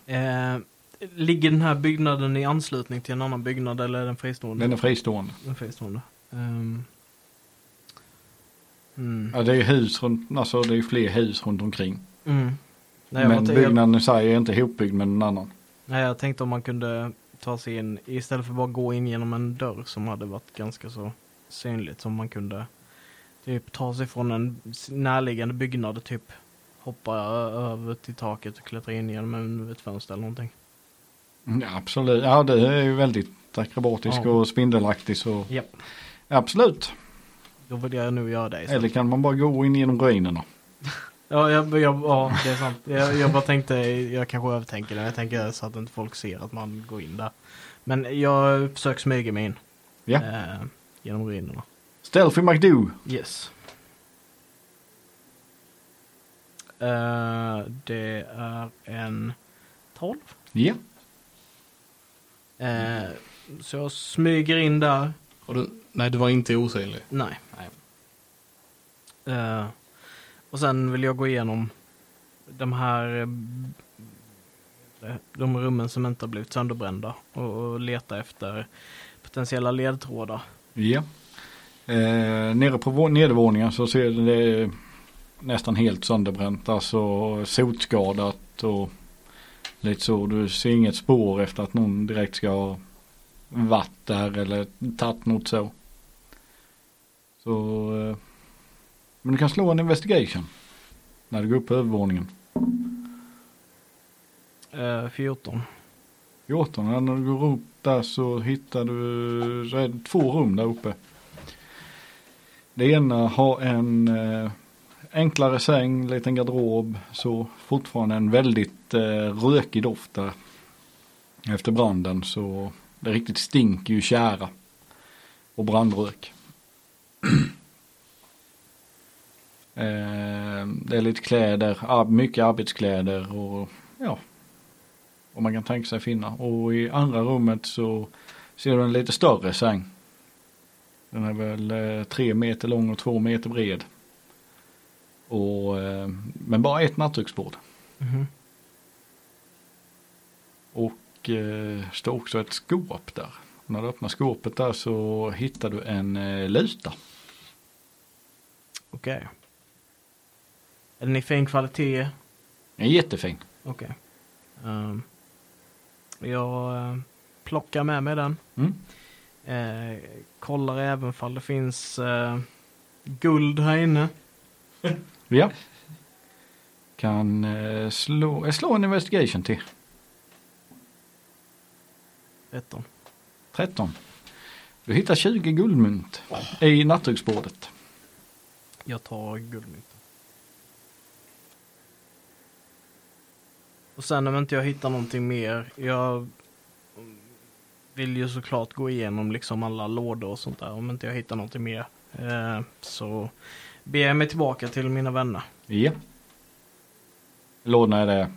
Eh, ligger den här byggnaden i anslutning till en annan byggnad eller är den fristående? Den är fristående. Den är fristående. Ehm. mm. Ja, det är hus runt, alltså det är fler hus runt omkring. Mm. Nej, men jag, byggnaden i sig är inte ihopbyggd med någon annan. nej, jag tänkte om man kunde ta sig in istället för bara gå in genom en dörr som hade varit ganska så synligt som man kunde typ ta sig från en närliggande byggnad typ hoppa över till taket och klättra in genom en, ett fönster eller någonting. Ja, absolut, ja det är ju väldigt akrobatisk Ja. och spindelaktig så Japp. absolut. Då vill jag nog göra det istället. Eller kan man bara gå in genom ruinerna. *laughs* Ja, jag, jag, ja, det är sant. Jag, jag bara tänkte, jag kanske övertänker det. Jag tänker så att inte folk ser att man går in där. Men jag försöker smyga mig in. Ja. Eh, genom ruinerna. Stealthy McDo. Yes. Eh, det är en 12. Ja. Eh, så jag smyger in där. Du, nej, du var inte osynlig. Nej. Nej. Eh, och sen vill jag gå igenom de här eh, de rummen som inte har blivit sönderbrända och, och leta efter potentiella ledtrådar. Ja. Eh, nere på vå- nedervåningen så ser det nästan helt sönderbränt. Alltså sotskadat och lite så. Du ser inget spår efter att någon direkt ska ha varit där eller tagit något så. Så eh, men du kan slå en investigation. När du går upp på övervåningen. Eh, 14. 14, ja, när du går upp där så hittar du så det två rum där uppe. Det ena har en eh, enklare säng, liten garderob, så fortfarande en väldigt eh, rökig doft där. Efter branden så det riktigt stinker ju kära. Och brandrök. *clears throat* eh, det är lite kläder, ar- mycket arbetskläder och ja, vad man kan tänka sig finna. Och i andra rummet så ser du en lite större säng. Den är väl eh, tre meter lång och två meter bred. Och, eh, men bara ett nattduksbord. Mhm. Och eh, står också ett skåp där. När du öppnar skåpet där så hittar du en eh, luta. Okej. Är den i fin kvalitet? En jättefin. Okej. Ehm, jag eh, plockar med mig den. Mm. Eh, kollar även ifall det finns eh, guld här inne. *laughs* Ja. Kan eh, slå, slå en investigation till. 13. 13. Du hittar 20 guldmynt i nattduksbordet. Jag tar guldmynten. Och sen om inte jag hittar någonting mer, jag vill ju såklart gå igenom liksom alla lådor och sånt där om inte jag hittar någonting mer. Eh, så jag mig tillbaka till mina vänner. Ja. Är det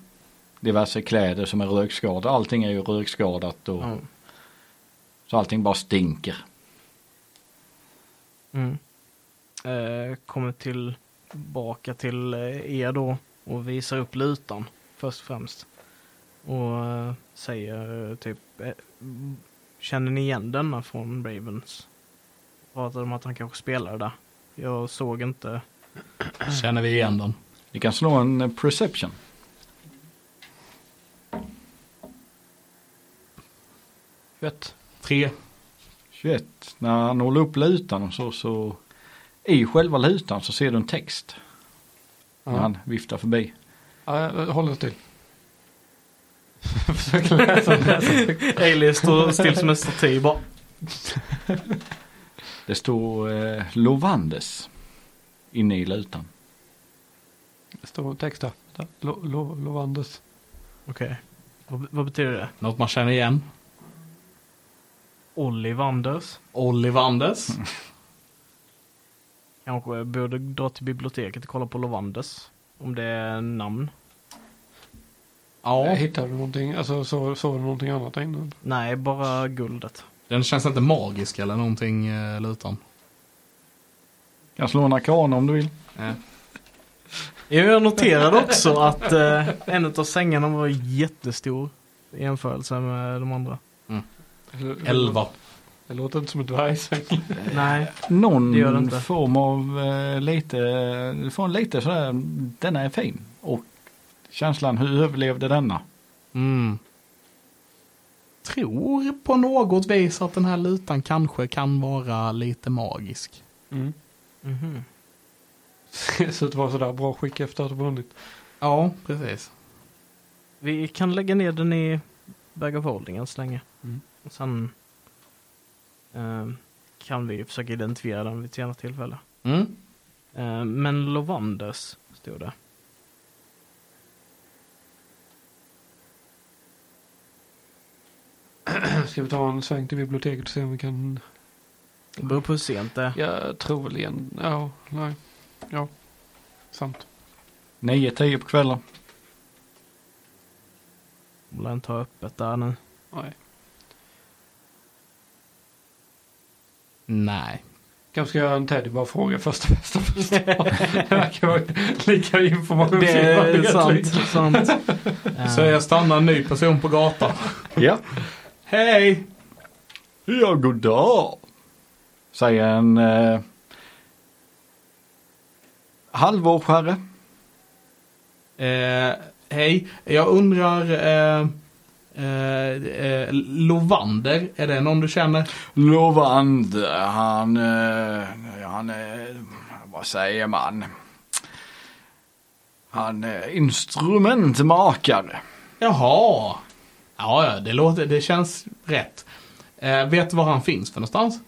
diverse kläder som är rökskadade. Allting är ju rökskadat och Ja. så allting bara stinker. Mm. Eh, kommer tillbaka till eh, er då och visar upp lutan först och främst. Och eh, säger eh, typ, eh, mm, känner ni igen denna från Ravens? Pratade om att han kanske spelade där. Jag såg inte. Känner vi igen den? Ni kan slå en eh, perception. Fett. Tre. 21. När han håller upp lutan och så, så i själva lutan så ser du en text. När Ja. han viftar förbi. Ja, jag håller still. *laughs* Försöker läsa. *laughs* Ailey står still som en staty bara. *laughs* Det står eh, Lovandes inne i lutan. Det står text där. Lo, lo, Lovandes. Okej. Vad, vad betyder det? Något man känner igen. Ollivanders. Ollivandes. Kanske jag borde dra till biblioteket och kolla på Lovanders. Om det är namn. Ja, Hittade du någonting? Alltså såg så du någonting annat där inne? Nej, bara guldet. Den känns inte magisk eller någonting eh, lutan. Kan slå en arkana om du vill. Jag noterade också att eh, en av sängarna var jättestor i jämförelse med de andra. Eller- Elva. Det låter inte som en dvärgsäng. *laughs* Nej, Någon Det gör det inte. form av eh, lite, du får en lite sådär, denna är fin. Och känslan, hur överlevde denna? Mm. Tror på något vis att den här lutan kanske kan vara lite magisk. Mm. Mhm. *laughs* Så det var sådär bra skick efter att ha vunnit. Ja, precis. vi kan lägga ner den i Bag of Holding än så länge. Mm. Och sen eh, kan vi försöka identifiera den vid ett senare tillfälle. Mm. Eh, men Lovanders stod det. *clears throat* Ska vi ta en sväng till biblioteket och se om vi kan... Det beror på hur sent det är. Jag tror väl igen. Ja, nej. Ja. Sant. 9-10 på kvällen. Om den tar öppet där nu. Nej. Nej. Kanske ska jag göra en Teddy bara fråga första bästa först. *laughs* Det verkar vara lika information. Det är sant. sant. *laughs* Så jag stannar en ny person på gatan. Ja. Hej! Ja, god dag. Säger en eh, halvårsherre. Eh, hej, jag undrar eh, eh, eh, Lovander, är det någon du känner? Lovander, han, eh, han är, vad säger man? Han är instrumentmakare. Jaha. Ja, det, låter, det känns rätt. Eh, vet du var han finns för någonstans?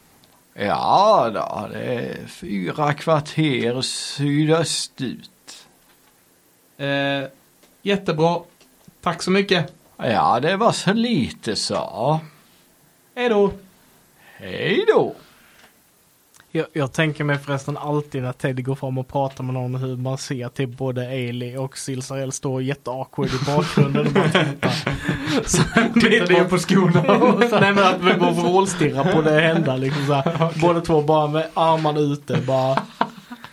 Ja, då, det är fyra kvarter sydöstut. Eh, jättebra. Tack så mycket. Ja, det var så lite så. Hej då. Hej då. Jag, jag tänker mig förresten alltid när Teddy går fram och pratar med någon hur man ser till både Ailey och Silsarell står jätteawkward i bakgrunden och bara tittar. *laughs* Tittar ner på skorna. *laughs* Nej men att vi går och vrålstirrar på det hända liksom så här. *laughs* Båda två bara med armarna ute bara.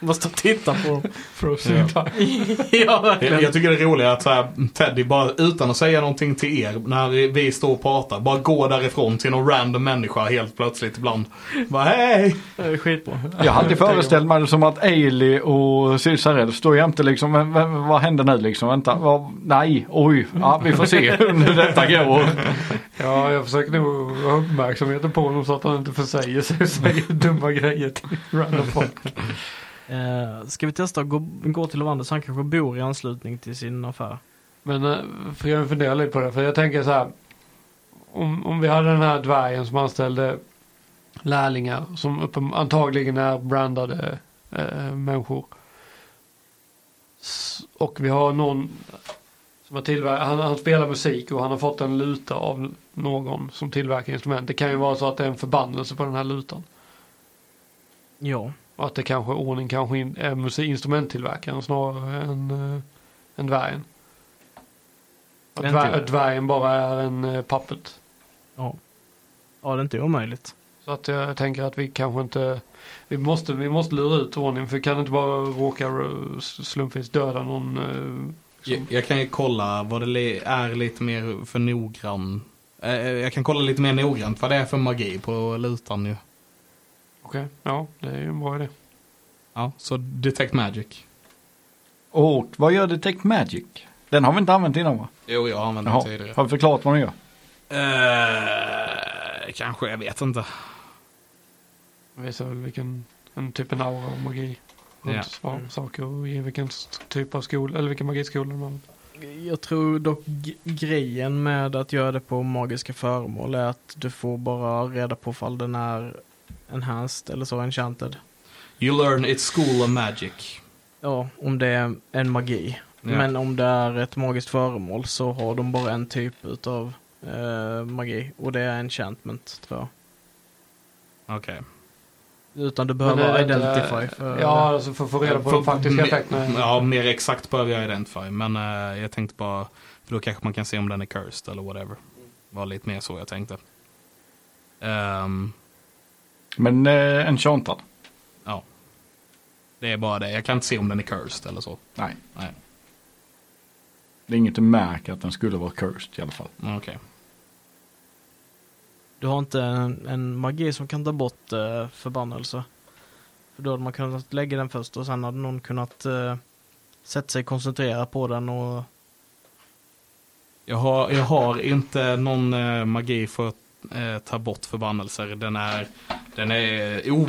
Och tittar på dem. För att ja *laughs* Jag, verkligen. jag tycker det är roligt att så här, Teddy bara utan att säga någonting till er när vi står och pratar, bara går därifrån till någon random människa helt plötsligt ibland. Bara hej! Det är skitbra. Jag hade föreställt mig det som att Ailey och Cesarell står jämte liksom, men, men, vad händer nu liksom? Vänta, vad, nej, oj, ja, vi får se *laughs* hur detta går. Ja, jag försöker nog ha uppmärksamheten på honom så att han inte försäger sig och säger dumma grejer till random folk. Eh, ska vi testa att gå, gå till Lovander så han kanske bor i anslutning till sin affär. Men eh, för jag funderar lite på det. För jag tänker så här. Om, om vi hade den här dvärgen som anställde lärlingar som uppen, antagligen är brandade eh, människor. S- och vi har någon Som har tillver- han, han spelar musik och han har fått en luta av någon som tillverkar instrument. Det kan ju vara så att det är en förbannelse på den här lutan. Ja. Att det kanske, ordning kanske in, är musik, instrumenttillverkaren snarare än, uh, än dvärgen. Att, En dvär, dvärgen bara är en uh, puppet. Ja. Ja, det är inte omöjligt. Så att jag tänker att vi kanske inte, vi måste, vi måste lura ut ordning för vi kan inte bara råka uh, slumpvis döda någon. Uh, Jag, jag kan ju kolla vad det är lite mer för noggrann. Eh, jag kan kolla lite mer noggrant vad det är för magi på lutan ju. Okej, ja det är ju en bra idé. Ja, så Detect Magic. Och vad gör Detect Magic? Den har vi inte använt innan va? Jo, jag har använt den tidigare. har vi förklarat vad den gör? Eh, kanske, jag vet inte. Visar väl vilken, en typ en aura av magi. Ja. svar- saker och ge vilken typ av skola, eller vilken magiskola har. Jag tror dock grejen med att göra det på magiska föremål är att du får bara reda på fall den är enhanced eller så enchanted. You learn it's school of magic. Ja, om det är en magi. Ja. Men om det är ett magiskt föremål så har de bara en typ utav eh, magi. Och det är enchantment tror jag. Okej. Utan du behöver inte- identify för Ja, alltså för att få reda på de faktiska effekterna. Ja, mer exakt behöver jag identify. Men eh, jag tänkte bara, för då kanske man kan se om den är cursed eller whatever. var lite mer så jag tänkte. Ehm, Men eh, enchantad? ja. Det är bara det. Jag kan inte se om den är cursed eller så. Nej. Nej. Det är inget du märker att den skulle vara cursed i alla fall. Mm, Okej. Du har inte en, en magi som kan ta bort eh, förbannelse. För då hade man kunnat lägga den först och sen hade någon kunnat eh, sätta sig koncentrera på den och Jag har, jag har inte någon eh, magi för att eh, ta bort förbannelser. Den är, den är o,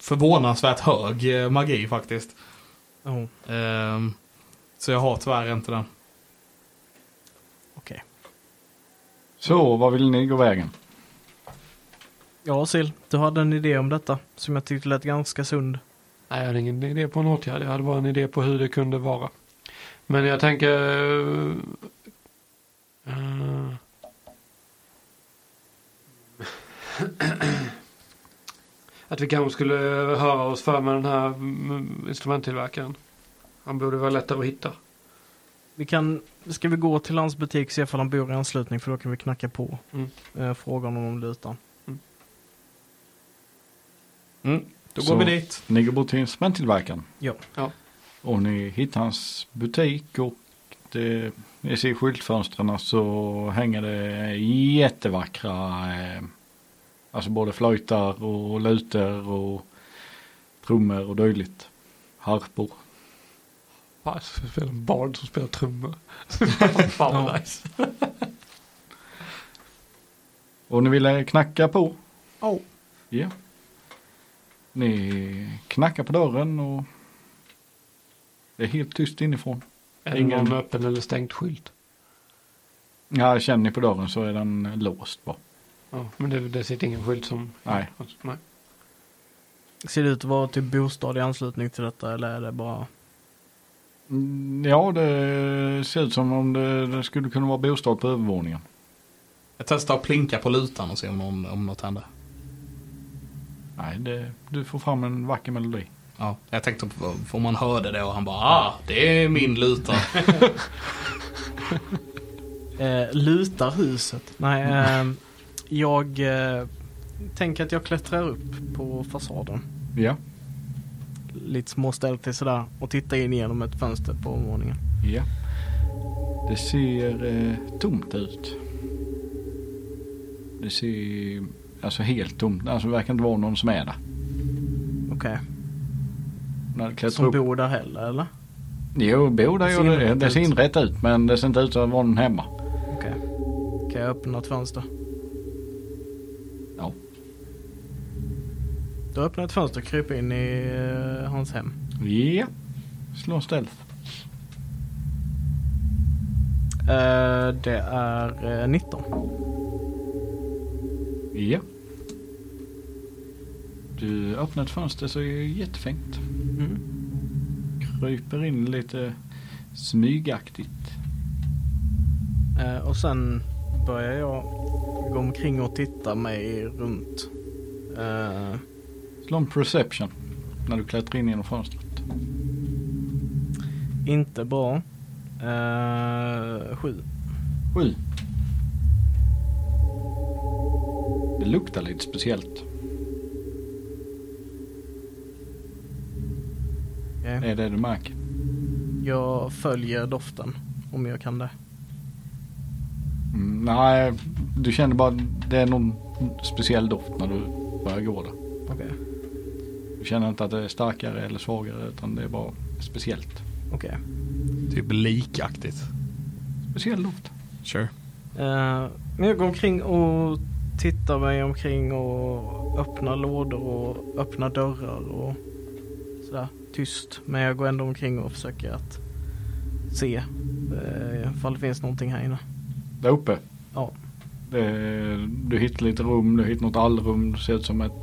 förvånansvärt hög eh, magi faktiskt. oh, Ehm, så jag har tyvärr inte den. okej. Så, vad vill ni gå vägen? Ja, Sil, du hade en idé om detta som jag tyckte lät ganska sund. Nej, jag hade ingen idé på en åtgärd. Jag hade bara en idé på hur det kunde vara. Men jag tänker... eh, att vi kanske skulle höra oss för med den här mm, instrumenttillverkaren. Han borde vara lättare att hitta. Vi kan, ska vi gå till hans butik och se ifall han bor i anslutning för då kan vi knacka på. Mm. Eh, fråga honom om lutan. Mm, då Så- går vi dit. Ni går bort till instrumenttillverkaren. Ja. Ja. Och ni hittar hans butik och det, ni ser i skyltfönstren så hänger det jättevackra, eh, alltså både flöjtar och lutor och trummor och dylikt. Harpor. Fan, jag ska spela en bard som spelar trummor. *laughs* Fan vad nice. Och ni ville knacka på? Oh. Ja. Ni knackar på dörren och det är helt tyst inifrån. Är det Ingen- någon öppen eller stängt skylt? Ja, känner ni på dörren så är den låst bara. Ja, men det, det sitter ingen skylt som... Nej. Alltså, nej. Ser det ut att vara typ bostad i anslutning till detta eller är det bara... Mm, Ja, det ser ut som om det, det skulle kunna vara bostad på övervåningen. Jag testar att plinka på lutan och se om, om, om något händer. Nej, det, du får fram en vacker melodi. Ja, jag tänkte på, får man hörde det och han bara ah, det är min luta. *laughs* Eh, lutar huset? Nej, *laughs* eh, jag eh, tänker att jag klättrar upp på fasaden. Ja, Lite småställt sådär och tittar in genom ett fönster på våningen. ja. Det ser eh, tomt ut. Det ser alltså helt tomt. Alltså det verkar inte vara någon som är där. Okej. Klättrar Som upp. bor där heller eller? Jo, bor där Det gör ser det. Det ser inrätt ut men det ser inte ut att vara någon hemma. Okej. Kan jag öppna ett fönster? Då öppnar ett fönster och kryper in i eh, hans hem. Ja. Slå en stealth. Eh, det är eh, 19. Ja. Du öppnar ett fönster så är det jättefint. Mm. Kryper in lite smygaktigt. Eh, och sen börjar jag gå omkring och titta mig runt. Slå en perception. När du klättrar in genom fönstret. inte bra. Eh, sju. Sju. Det luktar lite speciellt. Okej. Det är det du märker. Jag följer doften om jag kan det. Mm, nej, du känner bara att det är någon speciell doft när du börjar gå där. Okej. Du känner inte att det är starkare eller svagare utan det är bara speciellt. Okej. Typ likaktigt. Speciell doft. Sure. Eh, men jag går omkring och tittar mig omkring och öppnar lådor och öppnar dörrar och sådär tyst. Men jag går ändå omkring och försöker att se eh, ifall det finns någonting här inne. Där uppe. Ja. Det, du hittar lite rum, du hittar något allrum. Det ser ut som ett,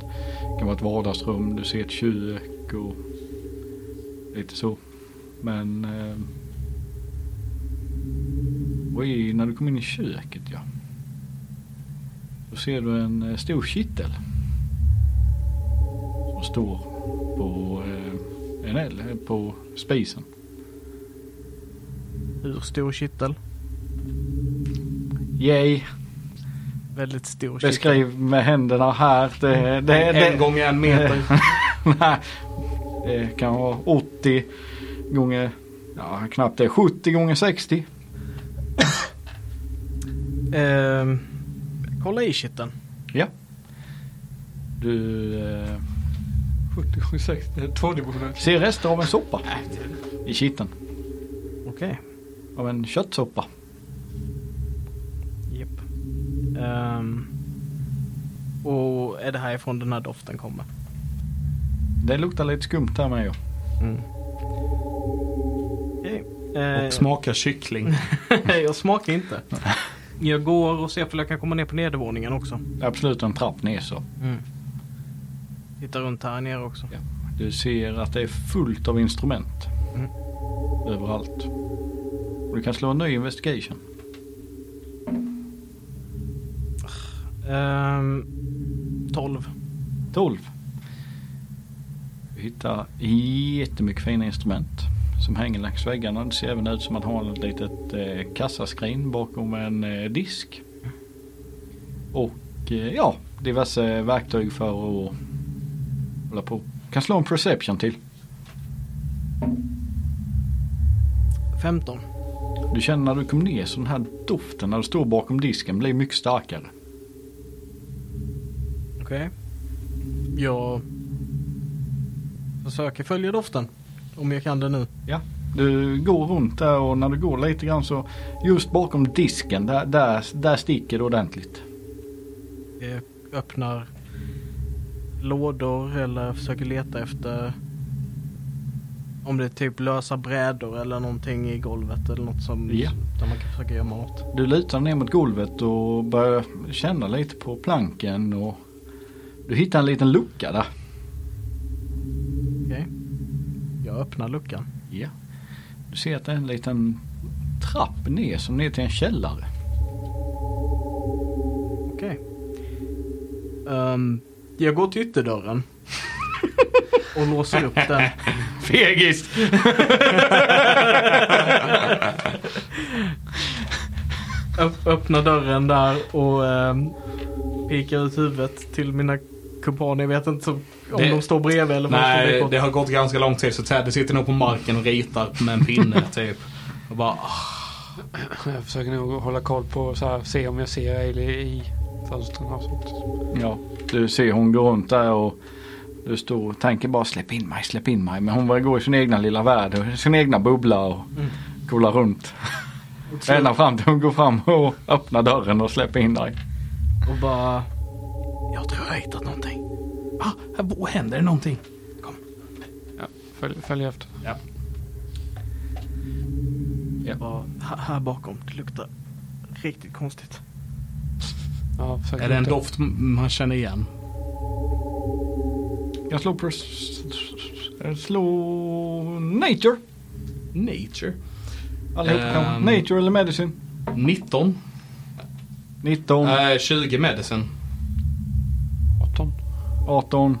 kan vara ett vardagsrum. Du ser ett kök och lite så. Men eh, och i, när du kommer in i köket ja. Då ser du en eh, stor kittel. Som står på eh, en eld, eh, på spisen. Hur stor kittel? Yay. Väldigt stor. Beskriv med händerna här. Det, det, En det, gånger en meter. *laughs* Nej, det kan vara 80 gånger, ja knappt det, 70 gånger 60. Eh, kolla i kitteln. Ja. Du eh, 70, 76, det är tvådimensionellt. ser rester av en soppa i kitteln. Okej. Av en köttsoppa. Ehm, och är det härifrån den här doften kommer? Det luktar lite skumt här med ju. Mm. Okej. Eh, Och smaka kyckling. *laughs* jag smakar inte. Jag går och ser om jag kan komma ner på nedervåningen också. Absolut en trapp ner så. Mm. Titta runt här nere också. Ja. Du ser att det är fullt av instrument. Mm. Överallt. Och du kan slå en ny investigation. Ehm, 12. 12. Du hittar jättemycket fina instrument som hänger längs väggarna. Det ser även ut som att man har ett litet eh, kassaskrin bakom en eh, disk. Och eh, ja, diverse verktyg för att hålla på. Kan slå en perception till. 15. Du känner när du kommer ner så den här doften när du står bakom disken blir mycket starkare. Okej. Jag försöker följa doften. Om jag kan det nu. Du går runt där och när du går lite grann så just bakom disken där, där, där sticker det ordentligt. Jag öppnar lådor eller försöker leta efter om det är typ lösa brädor eller någonting i golvet eller något som Ja. där man kan försöka gömma något. Du lutar ner mot golvet och börjar känna lite på planken och du hittar en liten lucka där. Okej. Jag öppnar luckan. Ja. Du ser att det är en liten trapp ner som ner till en källare. Okej. Ehm, jag går till ytterdörren. *laughs* och låser upp den. Fegis! Öpp, öppnar dörren där och um, pikar ut huvudet till mina kumpaner. Jag vet inte om Det- de står bredvid eller vad de står Nej, det har gått ganska lång tid så Teddy sitter nog på marken och ritar med en pinne *laughs* typ. Och bara, ah, Jag försöker nog hålla koll på så här, se om jag ser Ailey i fönstren. Ja, du ser hon går runt där och du står och tänker bara släpp in mig, släpp in mig. Men hon börjar gå i sin egna lilla värld, sin egna bubbla och Mm. kolla runt. *laughs* Ända fram till hon går fram och öppnar dörren och släpper in dig. Och bara... jag tror jag har hittat någonting. Ah, här bo- händer det någonting? Följ, följ efter. Jag bara här, här bakom. Det luktar riktigt konstigt. Ja, Är det en lukta. doft man känner igen? Jag slår, pers- slå nature. Nature. Allihop Ehm. kanske. Nature eller medicine. 19. 19, Eh, 20 medicine. 18. 18.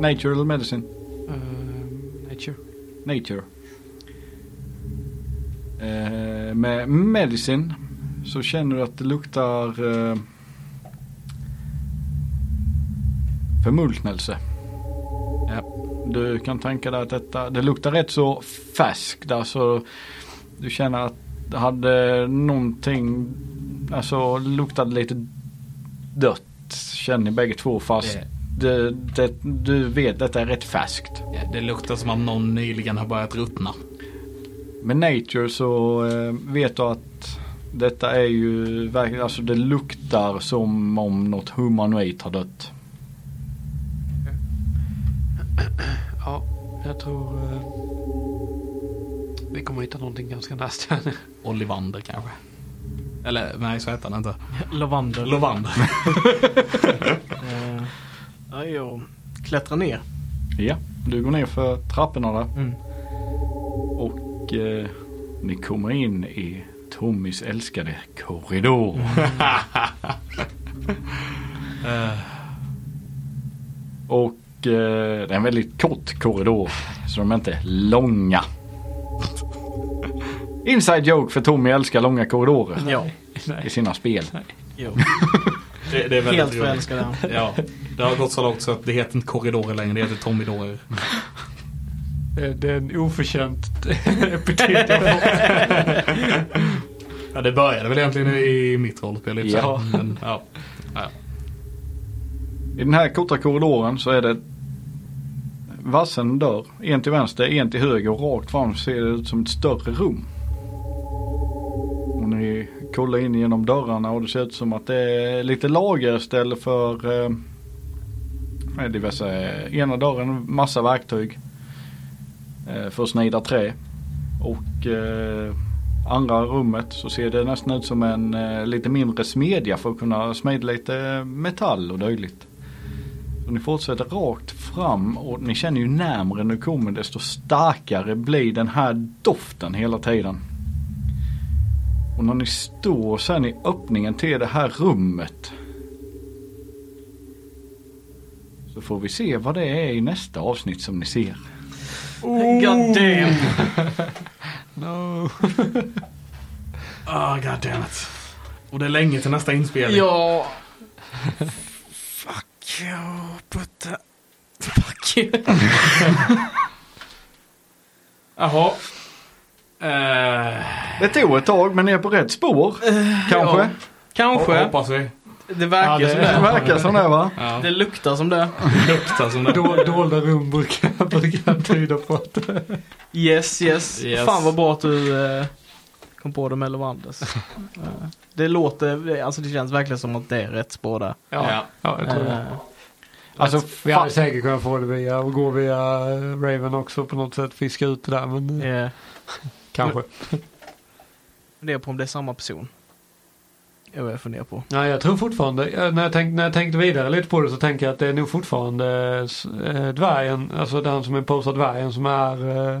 Natural medicine. Eh, nature. Nature. Eh, med medicine så känner du att det luktar eh, förmultnelse. Ja, du kan tänka dig att detta, det luktar rätt så färskt. Alltså, du känner att det hade någonting, alltså luktade lite dött. Känner ni bägge två fast det, det, du vet detta är rätt färskt. Ja, det luktar som att någon nyligen har börjat ruttna. Med Nature så eh, vet du att detta är ju verkligen, alltså det luktar som om något humanoid har dött. *clears throat* Ja, jag tror eh, vi kommer hitta någonting ganska nu. *laughs* Ollivander kanske. Eller nej, så heter han inte. Lavander. Lovander. *laughs* *laughs* Ja, jag klättrar ner. Ja, du går ner för trapporna där Mm. och eh, ni kommer in i Tommys älskade korridor. *laughs* Eh, Och eh, det är en väldigt kort korridor så de är inte långa. *laughs* Inside joke för Tommy älskar långa korridorer Ja, i sina spel. *laughs* jo. det, det är väldigt Helt förälskad. Ja, det har gått så långt så att det heter inte korridorer längre, det heter Tommydorer. Det, är en oförtjänt *laughs* epitet. Ja, det började väl egentligen i mitt rollspel. Ja. Men, ja. I den här korta korridoren så är det vassen dörr. En till vänster, en till höger och rakt fram ser det ut som ett större rum. Och ni kollar in genom dörrarna och det ser ut som att det är lite lagerställe för eh, med diverse, ena dörren massa verktyg eh, för att snida trä. Och eh, andra rummet så ser det nästan ut som en eh, lite mindre smedja för att kunna smida lite eh, metall och dylikt. Och ni fortsätter rakt fram och ni känner ju närmre ni kommer desto starkare blir den här doften hela tiden. Och när ni står sen i öppningen till det här rummet. Så får vi se vad det är i nästa avsnitt som ni ser. God damn. *laughs* No. Ah, god damn it. Och det är länge till nästa inspelning. Ja. Fuck you, Putte. Fuck you. *laughs* Jaha. Eh, Det tog ett tag men ni är på rätt spår. Kanske. ja. Kanske. Hoppas vi. Det verkar Ja, det- som Det det. verkar som det va? Ja. Det luktar som det. *laughs* luktar som det. Dol- Dolda rum brukar, *laughs* brukar tyda på att Yes, yes. Yes. Fan vad bra att du eh, kom på det med Lovandes. *laughs* Eh, det låter, alltså det känns verkligen som att det är rätt spår där. Ja, Ja. ja jag tror det. Eh, Alltså Vi hade säkert kunnat få det via, och gå via Raven också på något sätt. Fiska ut det där men eh, kanske. funderar på om det är samma person. Jag jag funderar på. Nej, jag tror fortfarande, eh, när jag, tänk, när jag tänkte vidare lite på det så tänker jag att det är nog fortfarande eh, dvärgen, alltså den som är posad dvärgen som är eh,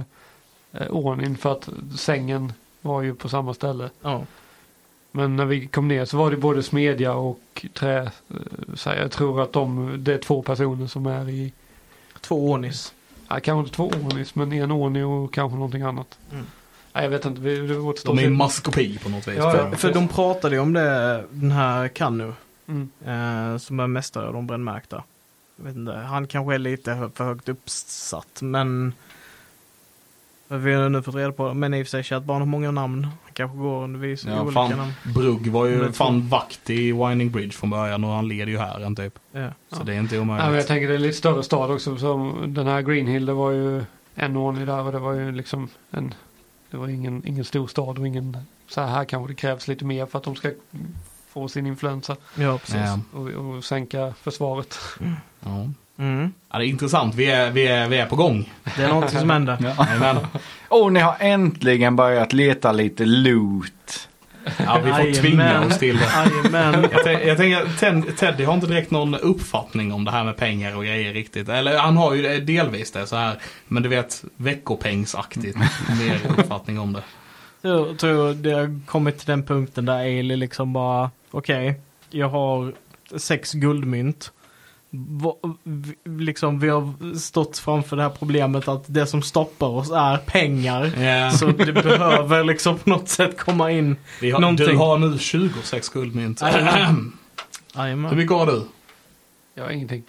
eh, ordning för att sängen var ju på samma ställe. Ja. Men när vi kom ner så var det både smedja och trä. eh, Så jag tror att de, det är två personer som är i, Två Onis. ja, kanske inte två ordnings men en ordning och kanske någonting annat. Mm. Nej, jag vet inte, vi- det återstår De är se. maskopi på något vis. Ja, För, ja. för de pratade ju om det, den här Kanu. Mm. Eh, som är mästare av de brännmärkta. Jag vet inte, han kanske är lite för högt uppsatt men vi har nu fått reda på, men i och för sig Chat har många namn. Han kanske går under vis Ja, olika fan. namn. Brugg var ju fan vakt i Winding Bridge från början och han leder ju här en typ. Ja. Så Ja. det är inte Nej, men jag omöjligt. tänker det är en lite större stad också. Som den här Greenhill, det var ju en ordning där och det var ju liksom en, det var ingen, ingen stor stad och ingen, så här kanske det krävs lite mer för att de ska få sin influensa ja, precis. Ja. och, och sänka försvaret. Ja. Mm. Ja, det är intressant. Vi är, vi är, vi är på gång. Det är någonting som händer. *laughs* Jajamän. Och ni har äntligen börjat leta lite loot. Ja, vi får tvinga oss till det. Jajamän. *laughs* Jag, tän- jag tänker, Ted- Teddy har inte direkt någon uppfattning om det här med pengar och grejer riktigt. Eller han har ju delvis det så här. Men du vet, veckopengsaktigt *laughs* mer uppfattning om det. Jag tror det har kommit till den punkten där Ailey liksom bara, okej, jag har sex guldmynt. Liksom, vi har stått framför det här problemet att det som stoppar oss är pengar. Ja. Så det behöver liksom på något sätt komma in. Vi har, Någonting. du har nu 26 guldmynt. Hur mycket har du? Jag har ingenting.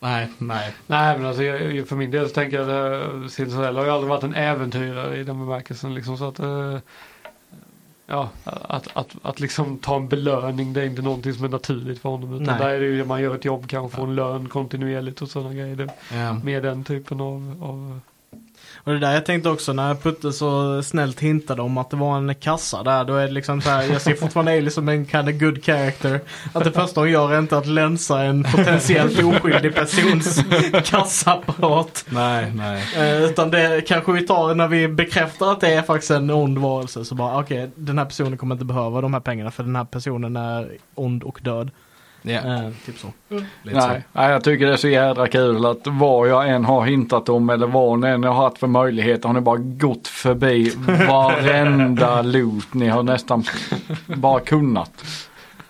Nej, nej. Nej men alltså jag, för min del så tänker jag att Cinderella har ju aldrig varit en äventyrare i den bemärkelsen liksom så att eh, Ja, att, att, att liksom ta en belöning det är inte någonting som är naturligt för honom. Utan Nej. där är det ju man gör ett jobb kanske får en lön kontinuerligt och sådana grejer. Det, Ja. mer den typen av, av Och det där jag tänkte också när Putte så snällt hintade om att det var en kassa där. Då är det liksom så här, jag ser fortfarande Ailey som en kind of good character. Att det första hon gör är inte att länsa en potentiellt oskyldig persons kassaapparat. Nej, nej. Eh, utan det kanske vi tar när vi bekräftar att det är faktiskt en ond varelse. Så bara okej, den här personen kommer inte behöva de här pengarna för den här personen är ond och död. Ja, Eh, typ så. lite Nej, nej, jag tycker det är så jädra kul att vad jag än har hintat om eller vad ni än har haft för möjligheter har ni bara gått förbi *laughs* varenda loot ni har nästan bara kunnat.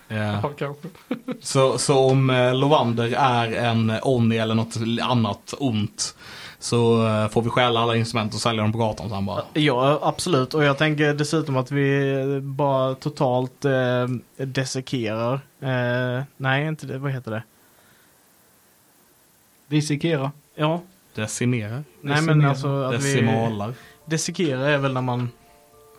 så. Ja. Så, så om eh, Lovander är en Onni eller något annat ont så eh, får vi stjäla alla instrument och sälja dem på gatan sen bara. Ja, absolut. Och jag tänker dessutom att vi bara totalt eh, dissekerar. Eh, nej, inte det. Vad heter det? Dissekera. Ja, Decimerar. Nej, men alltså att vi- Decimalar. dissekera är väl när man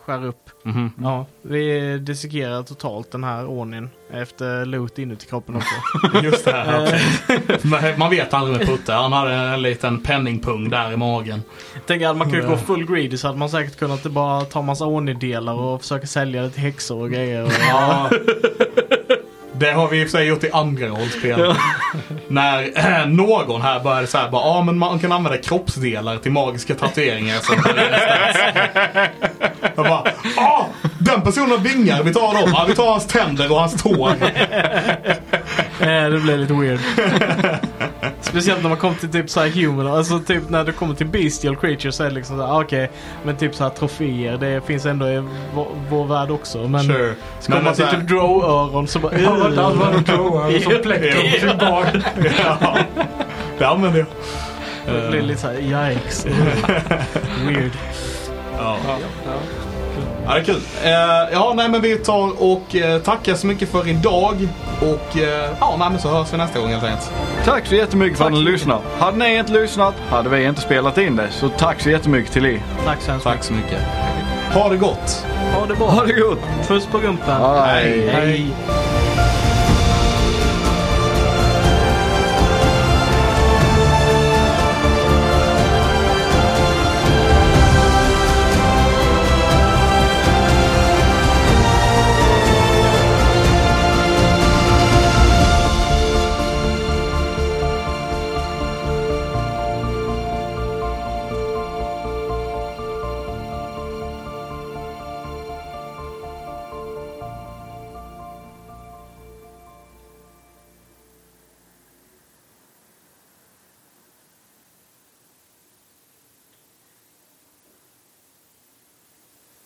skär upp. Mhm. Ja, vi dissekerar totalt den här ordningen efter loot inuti kroppen också. *laughs* Just det, här, okej. Men Man vet aldrig med Putte. Han hade en liten penningpung där i magen. Tänk att man kan ju gå full greedy så hade man säkert kunnat bara ta massa ordning-delar och försöka sälja det till häxor och grejer. Och, Ja. Det har vi i och för sig gjort i andra rollspel. När *clears throat* någon här började säga bara, ja men man kan använda kroppsdelar till magiska tatueringar. Som *laughs* Jag bara, ja den personen har vingar, vi tar dem. Ja, vi tar hans tänder och hans tår. *laughs* Eh, det blev lite weird. *laughs* Speciellt när man kommer till typ så här human, alltså typ när det kommer till bestial creatures så är det liksom så här, ah, okej, men typ så här troféer, det finns ändå i vår, vår värld också. Men Sure. så kommer man till typ drow-öron så bara, alls varit en troa som *laughs* Ja. plektrum på sin bard. ja, det använder jag. det blir lite såhär, yikes. *laughs* weird. Ja. Ja, ja. Det är kul. Eh, ja, nej men vi tar och eh, tackar så mycket för idag. Och eh, ja, nej, men så hörs vi nästa gång helt enkelt. Tack så jättemycket för att ni lyssnar. Hade ni inte lyssnat hade vi inte spelat in det. Så tack så jättemycket till er. Tack så hemskt Tack så mycket. Ha det gott. Ha det bra. Ha det gott! Puss på gumpen. Hej. Hej.